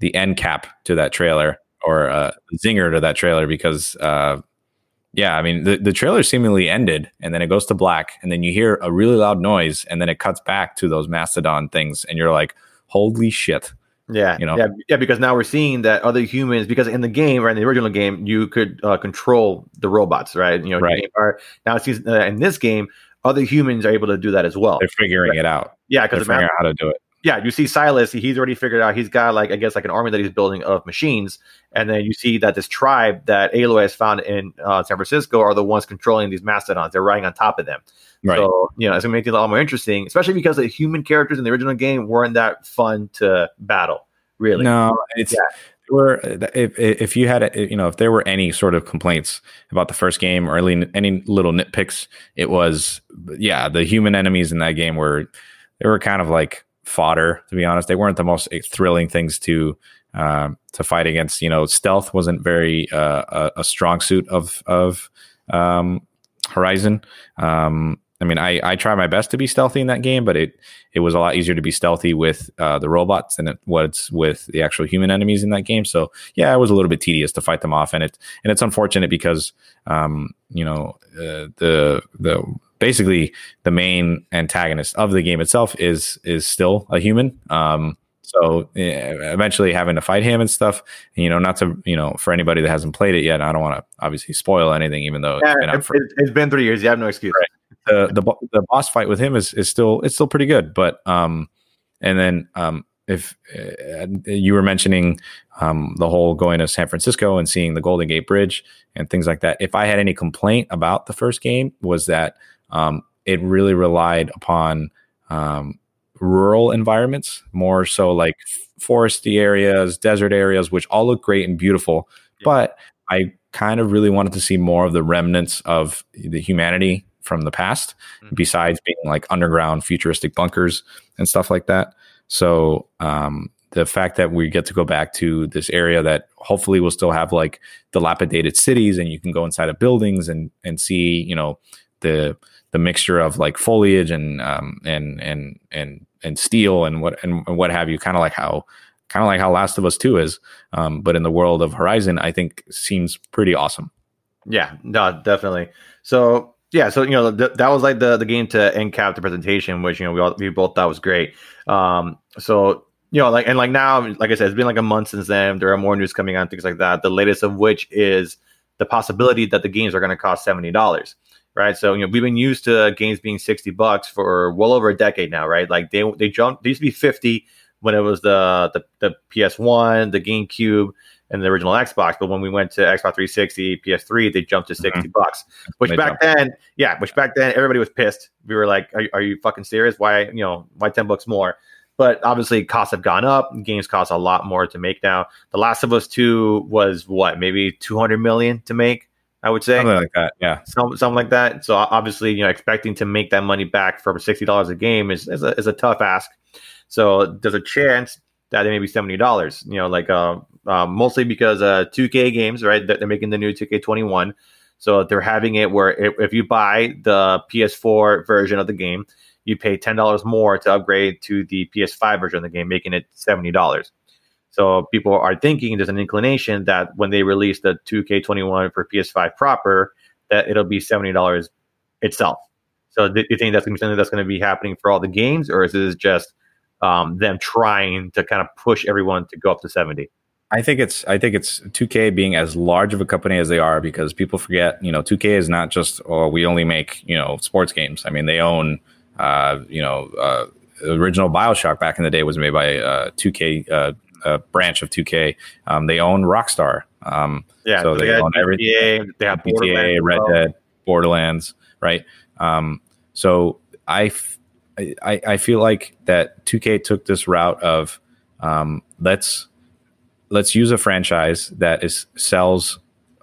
S2: the end cap to that trailer or uh, zinger to that trailer because uh, yeah, I mean the, the trailer seemingly ended and then it goes to black and then you hear a really loud noise and then it cuts back to those mastodon things and you're like, holy shit.
S1: Yeah, you know, yeah, yeah, because now we're seeing that other humans, because in the game right, in the original game, you could uh, control the robots, right? You know,
S2: right.
S1: Are, now it seems uh, in this game, other humans are able to do that as well.
S2: They're figuring right? it out.
S1: Yeah, because
S2: they're figuring out how to do it
S1: yeah, you see Silas, he's already figured out he's got like I guess like an army that he's building of machines, and then you see that this tribe that Aloy has found in uh, San Francisco are the ones controlling these mastodons. They're riding on top of them. Right. So you know it's gonna make it a lot more interesting, especially because the human characters in the original game weren't that fun to battle. Really,
S2: no, it's. Yeah. Were if if you had you know if there were any sort of complaints about the first game or any, any little nitpicks, it was yeah the human enemies in that game were they were kind of like fodder. To be honest, they weren't the most thrilling things to um, to fight against. You know, stealth wasn't very uh, a, a, strong suit of of um, Horizon. Um, I mean, I, I try my best to be stealthy in that game, but it it was a lot easier to be stealthy with uh, the robots than it was with the actual human enemies in that game. So yeah, it was a little bit tedious to fight them off, and it and it's unfortunate because um, you know uh, the the basically the main antagonist of the game itself is is still a human. Um, so eventually having to fight him and stuff, you know, not to, you know, for anybody that hasn't played it yet, I don't want to obviously spoil anything, even though
S1: yeah, it's, been for, it's been three years. You have no excuse. Right
S2: the, the the boss fight with him is is still it's still pretty good. But um, and then um, if uh, you were mentioning um, the whole going to San Francisco and seeing the Golden Gate Bridge and things like that, if I had any complaint about the first game, was that um, it really relied upon um, rural environments more so like foresty areas, desert areas, which all look great and beautiful, yeah. but I kind of really wanted to see more of the remnants of the humanity from the past, mm-hmm. besides being like underground futuristic bunkers and stuff like that. So um, the fact that we get to go back to this area that hopefully will still have like dilapidated cities, and you can go inside of buildings and and see you know the the mixture of like foliage and um, and and and and steel and what and, what have you, kind of like how kind of like how Last of Us Two is, um, but in the world of Horizon, I think seems pretty awesome.
S1: Yeah, no, definitely. So yeah, so you know th- that was like the the game to end cap the presentation, which you know we all we both thought was great. Um, so you know, like and like now, like I said, it's been like a month since then. There are more news coming on, things like that. The latest of which is the possibility that the games are going to cost seventy dollars, right? So you know we've been used to games being sixty bucks for well over a decade now, right? Like they they jumped, they used to be fifty when it was the the, the PS One, the GameCube and the original Xbox. But when we went to Xbox 360, PS3, they jumped to mm-hmm. 60 mm-hmm. bucks. Which they back jumped. then, yeah, which back then everybody was pissed. We were like, are, are, you fucking serious? Why, you know, why 10 bucks more? But obviously costs have gone up. Games cost a lot more to make now. The Last of Us 2 was what, maybe 200 million to make? I would say
S2: something like that. Yeah,
S1: Some, something like that. So obviously, you know, expecting to make that money back for sixty dollars a game is is a, is a tough ask. So there's a chance that it may be seventy dollars. You know, like uh, uh, mostly because uh, 2K games, right? They're making the new 2K21, so they're having it where if, if you buy the PS4 version of the game, you pay ten dollars more to upgrade to the PS5 version of the game, making it seventy dollars. So people are thinking there's an inclination that when they release the 2K21 for PS5 proper, that it'll be seventy dollars itself. So do you think that's going to be something that's going to be happening for all the games, or is this just um, them trying to kind of push everyone to go up to 70.
S2: I think it's I think it's 2K being as large of a company as they are because people forget you know 2K is not just oh we only make you know sports games. I mean they own uh, you know uh, original Bioshock back in the day was made by uh, 2K uh, a branch of 2K. Um, they own Rockstar. Um,
S1: yeah, so they, they own everything. They have
S2: GTA, Red Dead, Borderlands, right? Um, so I I, I feel like that 2K took this route of um, let's let's use a franchise that is sells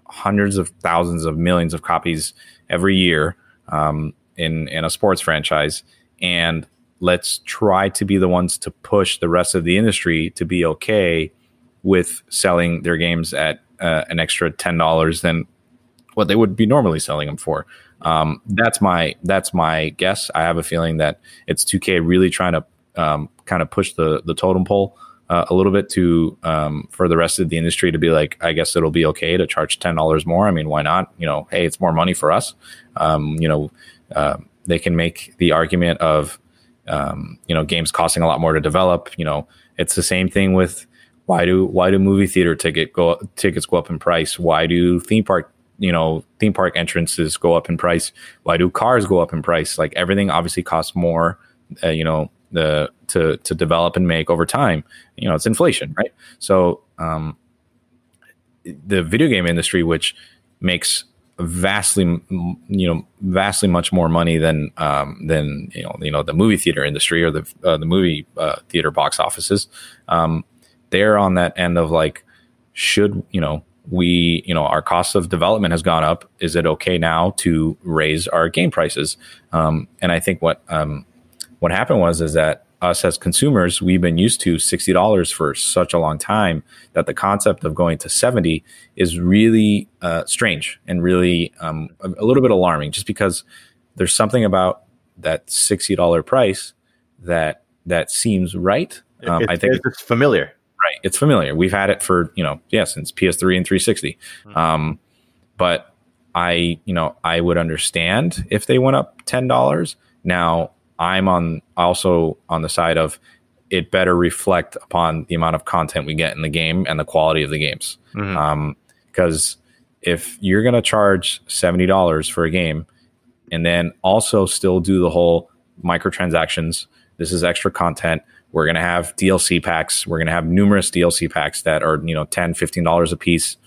S2: hundreds of thousands of millions of copies every year um, in in a sports franchise, and let's try to be the ones to push the rest of the industry to be okay with selling their games at uh, an extra ten dollars than what they would be normally selling them for. Um, that's my that's my guess. I have a feeling that it's 2K really trying to um, kind of push the the totem pole uh, a little bit to um, for the rest of the industry to be like, I guess it'll be okay to charge ten dollars more. I mean, why not? You know, hey, it's more money for us. Um, you know, uh, they can make the argument of um, you know games costing a lot more to develop. You know, it's the same thing with why do why do movie theater ticket go tickets go up in price? Why do theme park you know theme park entrances go up in price why do cars go up in price like everything obviously costs more uh, you know the to to develop and make over time you know it's inflation right so um the video game industry which makes vastly you know vastly much more money than um than you know you know the movie theater industry or the uh, the movie uh, theater box offices um they're on that end of like should you know we, you know, our cost of development has gone up. Is it okay now to raise our game prices? Um, and I think what um, what happened was is that us as consumers, we've been used to sixty dollars for such a long time that the concept of going to seventy is really uh, strange and really um, a, a little bit alarming. Just because there's something about that sixty dollar price that that seems right.
S1: Um, I think it's familiar.
S2: Right, it's familiar. We've had it for you know yeah since PS3 and 360. Mm-hmm. Um, but I you know I would understand if they went up ten dollars. Now I'm on also on the side of it better reflect upon the amount of content we get in the game and the quality of the games. Because mm-hmm. um, if you're going to charge seventy dollars for a game and then also still do the whole microtransactions, this is extra content. We're going to have DLC packs. We're going to have numerous DLC packs that are you know 10 $15 a piece.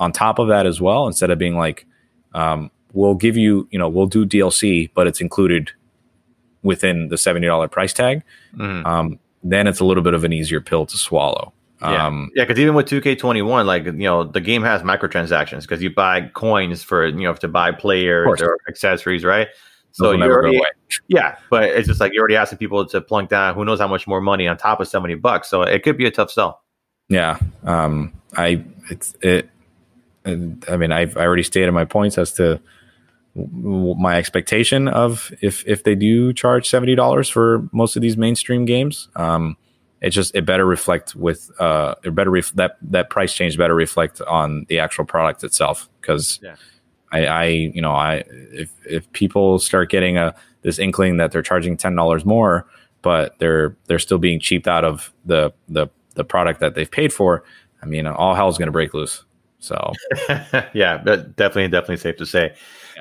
S2: On top of that as well, instead of being like, um, we'll give you, you know, we'll do DLC, but it's included within the $70 price tag. Mm. Um, then it's a little bit of an easier pill to swallow.
S1: Yeah, um, yeah, because even with 2K21, like you know, the game has microtransactions because you buy coins for you know to buy players or accessories, right? So you already, yeah, but it's just like you're already asking people to plunk down who knows how much more money on top of 70 bucks. So it could be a tough sell.
S2: Yeah, um, I it's it. I mean, I've I already stated my points as to my expectation of if if they do charge seventy dollars for most of these mainstream games. Um, it just it better reflect with uh it better ref- that that price change better reflect on the actual product itself because yeah. I, I you know I if if people start getting a this inkling that they're charging ten dollars more but they're they're still being cheaped out of the the the product that they've paid for I mean all hell's going to break loose so
S1: yeah but definitely definitely safe to say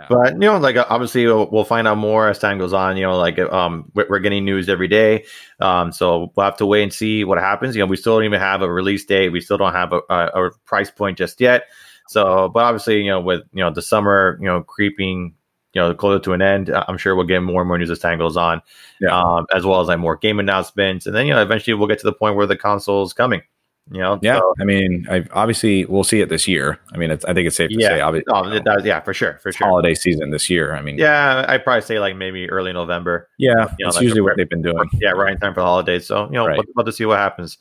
S1: but you know, like obviously we'll, we'll, find out more as time goes on. You know, like um, we're getting news every day, um, so we'll have to wait and see what happens. You know, we still don't even have a release date. We still don't have a, a, a price point just yet. So, but obviously, you know, with you know the summer, you know, creeping, you know, closer to an end, I'm sure we'll get more and more news as time goes on, yeah. um, as well as like more game announcements, and then you know, eventually we'll get to the point where the console is coming. You know,
S2: yeah. So, I mean, I obviously we'll see it this year. I mean, I think it's safe to
S1: yeah.
S2: say.
S1: Obviously, it does. Yeah, for sure, for sure.
S2: Holiday season this year. I mean,
S1: yeah, I'd probably say like maybe early November.
S2: Yeah, you know, that's like usually what they've been doing.
S1: Yeah, right in time for the holidays. So you know, right. we'll, to see what happens.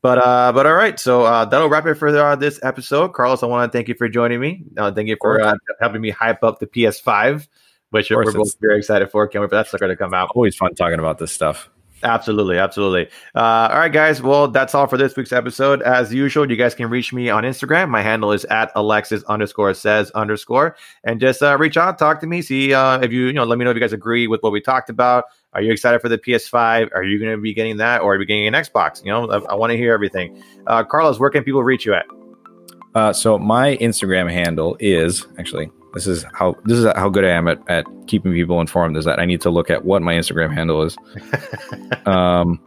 S1: But uh, but all right, so uh, that'll wrap it for uh, this episode. Carlos, I want to thank you for joining me. Uh, thank you for uh, helping me hype up the PS5, which we're both very excited for. Can't wait for that sucker to come out.
S2: Always fun talking about this stuff.
S1: Absolutely, absolutely. Uh, all right, guys. Well, that's all for this week's episode. As usual, you guys can reach me on Instagram. My handle is at Alexis underscore says underscore, and just uh, reach out, talk to me, see uh, if you you know, let me know if you guys agree with what we talked about. Are you excited for the PS5? Are you going to be getting that, or are you getting an Xbox? You know, I, I want to hear everything. Uh, Carlos, where can people reach you at?
S2: Uh, so my Instagram handle is actually this is how this is how good I am at, at keeping people informed. Is that I need to look at what my Instagram handle is. um,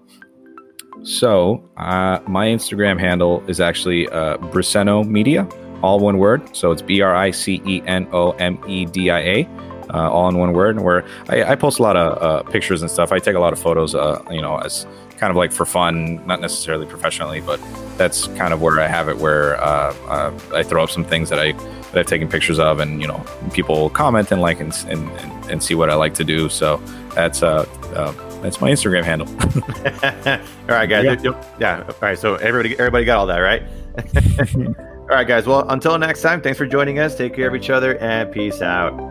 S2: so uh, my Instagram handle is actually uh, Briceno Media, all one word. So it's B R I C E N O M E D I A. Uh, all in one word. Where I, I post a lot of uh, pictures and stuff. I take a lot of photos, uh, you know, as kind of like for fun, not necessarily professionally, but that's kind of where I have it. Where uh, uh, I throw up some things that I that I've taken pictures of, and you know, people comment and like and and, and see what I like to do. So that's uh, uh that's my Instagram handle.
S1: all right, guys. Yeah. yeah. All right. So everybody everybody got all that right. all right, guys. Well, until next time, thanks for joining us. Take care of each other and peace out.